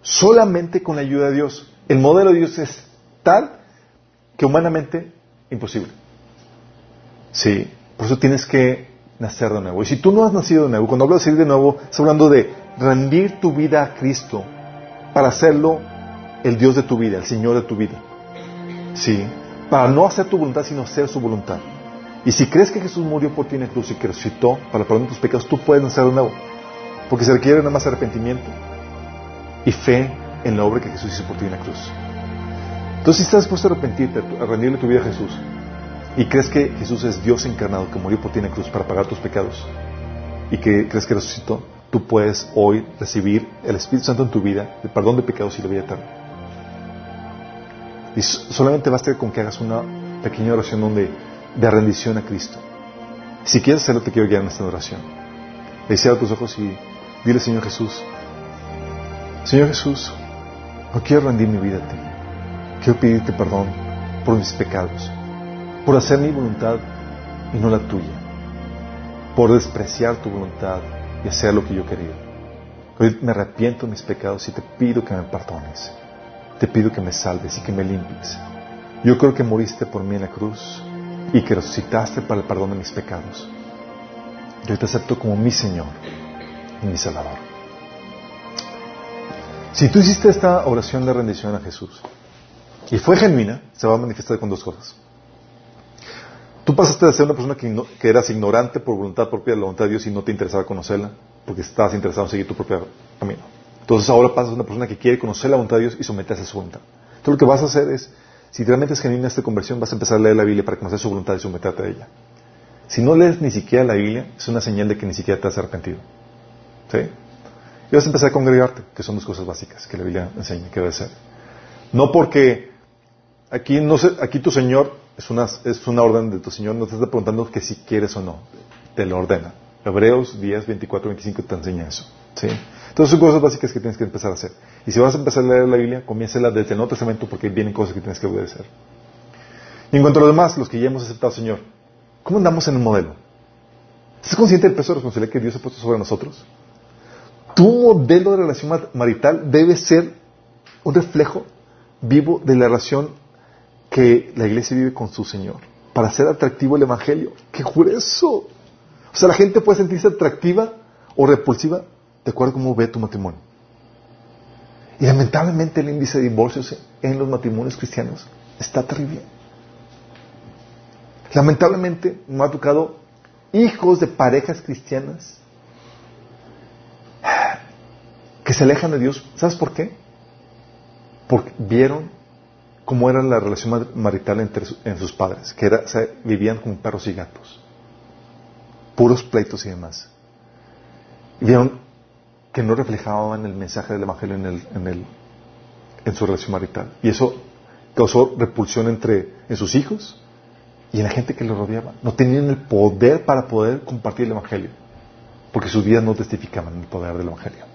Solamente con la ayuda de Dios. El modelo de Dios es tal que humanamente imposible. Sí, por eso tienes que nacer de nuevo. Y si tú no has nacido de nuevo, cuando hablo de salir de nuevo, estoy hablando de rendir tu vida a Cristo para hacerlo el Dios de tu vida, el Señor de tu vida. Sí, para no hacer tu voluntad, sino hacer su voluntad. Y si crees que Jesús murió por ti en la cruz y que resucitó para perdonar tus pecados, tú puedes nacer de nuevo. Porque se requiere nada más arrepentimiento y fe en la obra que Jesús hizo por ti en la cruz. Entonces, si estás dispuesto a arrepentirte, a rendirle tu vida a Jesús, y crees que Jesús es Dios encarnado que murió por ti en la cruz para pagar tus pecados y que crees que resucitó, tú puedes hoy recibir el Espíritu Santo en tu vida, el perdón de pecados y la vida eterna. Y solamente basta con que hagas una pequeña oración donde, de rendición a Cristo. Si quieres hacerlo, te quiero guiar en esta oración. Cierra tus ojos y dile, Señor Jesús, Señor Jesús, no quiero rendir mi vida a ti. Quiero pedirte perdón por mis pecados, por hacer mi voluntad y no la tuya, por despreciar tu voluntad y hacer lo que yo quería. Hoy me arrepiento de mis pecados y te pido que me perdones. Te pido que me salves y que me limpies. Yo creo que moriste por mí en la cruz y que resucitaste para el perdón de mis pecados. Yo te acepto como mi Señor y mi Salvador. Si tú hiciste esta oración de rendición a Jesús y fue genuina, se va a manifestar con dos cosas. Tú pasaste de ser una persona que, que, eras ignorante por voluntad propia de la voluntad de Dios y no te interesaba conocerla, porque estabas interesado en seguir tu propio camino. Entonces ahora pasas a una persona que quiere conocer la voluntad de Dios y someterse a su voluntad. Entonces lo que vas a hacer es, si realmente es genuina esta conversión, vas a empezar a leer la Biblia para conocer su voluntad y someterte a ella. Si no lees ni siquiera la Biblia, es una señal de que ni siquiera te has arrepentido. ¿Sí? Y vas a empezar a congregarte, que son dos cosas básicas que la Biblia enseña que debe ser. No porque aquí, no sé, aquí tu Señor es una, es una orden de tu Señor, no te está preguntando que si quieres o no, te lo ordena. Hebreos 10, 24, 25 te enseña eso. ¿sí? Entonces son cosas básicas que tienes que empezar a hacer. Y si vas a empezar a leer la Biblia, comiéncela desde el Nuevo Testamento porque vienen cosas que tienes que obedecer. Y en cuanto a los demás, los que ya hemos aceptado Señor, ¿cómo andamos en el modelo? ¿Estás consciente del peso de responsabilidad que Dios ha puesto sobre nosotros? Tu modelo de relación marital debe ser un reflejo vivo de la relación que la iglesia vive con su Señor para hacer atractivo el Evangelio. ¡Qué grueso! O sea, la gente puede sentirse atractiva o repulsiva de acuerdo a cómo ve tu matrimonio. Y lamentablemente el índice de divorcios en los matrimonios cristianos está terrible. Lamentablemente me ha tocado hijos de parejas cristianas que se alejan de Dios. ¿Sabes por qué? Porque vieron cómo era la relación marital entre en sus padres, que era, vivían como perros y gatos, puros pleitos y demás. Y vieron que no reflejaban el mensaje del Evangelio en, el, en, el, en su relación marital. Y eso causó repulsión entre en sus hijos y en la gente que los rodeaba. No tenían el poder para poder compartir el Evangelio, porque sus vidas no testificaban el poder del Evangelio.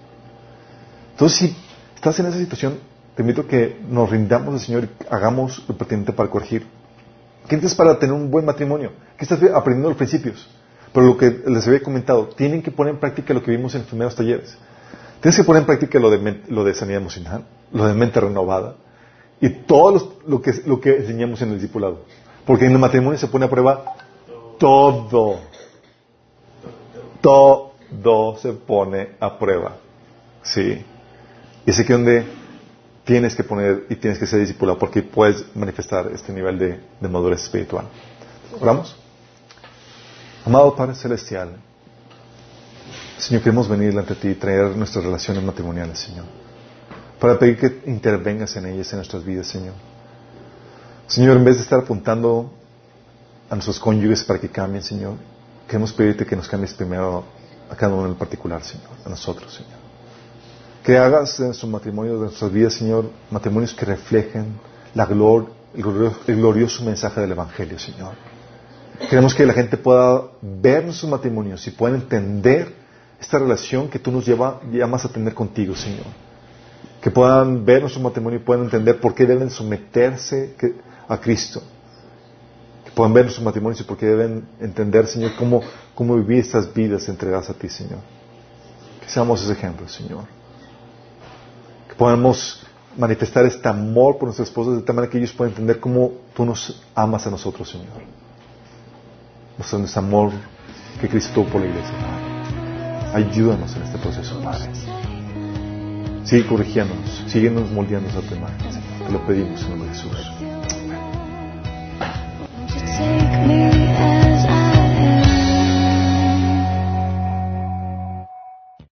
Entonces, si estás en esa situación, te invito a que nos rindamos al Señor y hagamos lo pertinente para corregir. ¿Qué es para tener un buen matrimonio? ¿Qué estás aprendiendo los principios? Pero lo que les había comentado, tienen que poner en práctica lo que vimos en los primeros talleres. Tienes que poner en práctica lo de, sanidad emocional, lo de mente renovada y todo lo, que, lo que enseñamos en el discipulado. Porque en el matrimonio se pone a prueba todo. Todo se pone a prueba. Sí. Y es aquí donde tienes que poner y tienes que ser discipulado porque puedes manifestar este nivel de, de madurez espiritual. ¿Oramos? Amado Padre Celestial, Señor, queremos venir ante ti y traer nuestras relaciones matrimoniales, Señor, para pedir que intervengas en ellas, en nuestras vidas, Señor. Señor, en vez de estar apuntando a nuestros cónyuges para que cambien, Señor, queremos pedirte que nos cambies primero a cada uno en particular, Señor, a nosotros, Señor. Que hagas de nuestro matrimonio, de nuestras vidas, Señor, matrimonios que reflejen la glor, el, glorioso, el glorioso mensaje del Evangelio, Señor. Queremos que la gente pueda ver nuestros matrimonios y pueda entender esta relación que tú nos lleva, llamas a tener contigo, Señor. Que puedan ver nuestro matrimonio y puedan entender por qué deben someterse a Cristo. Que puedan ver nuestros matrimonios y por qué deben entender, Señor, cómo, cómo vivir estas vidas entregadas a ti, Señor. Que seamos ese ejemplo, Señor podamos manifestar este amor por nuestras esposas de tal manera que ellos puedan entender cómo tú nos amas a nosotros, Señor. Mostrando ese amor que Cristo tuvo por la iglesia, Padre. Ayúdanos en este proceso, Padre. Sigue corrigiéndonos, síguenos moldeando a tu imagen. Te lo pedimos en nombre de Jesús.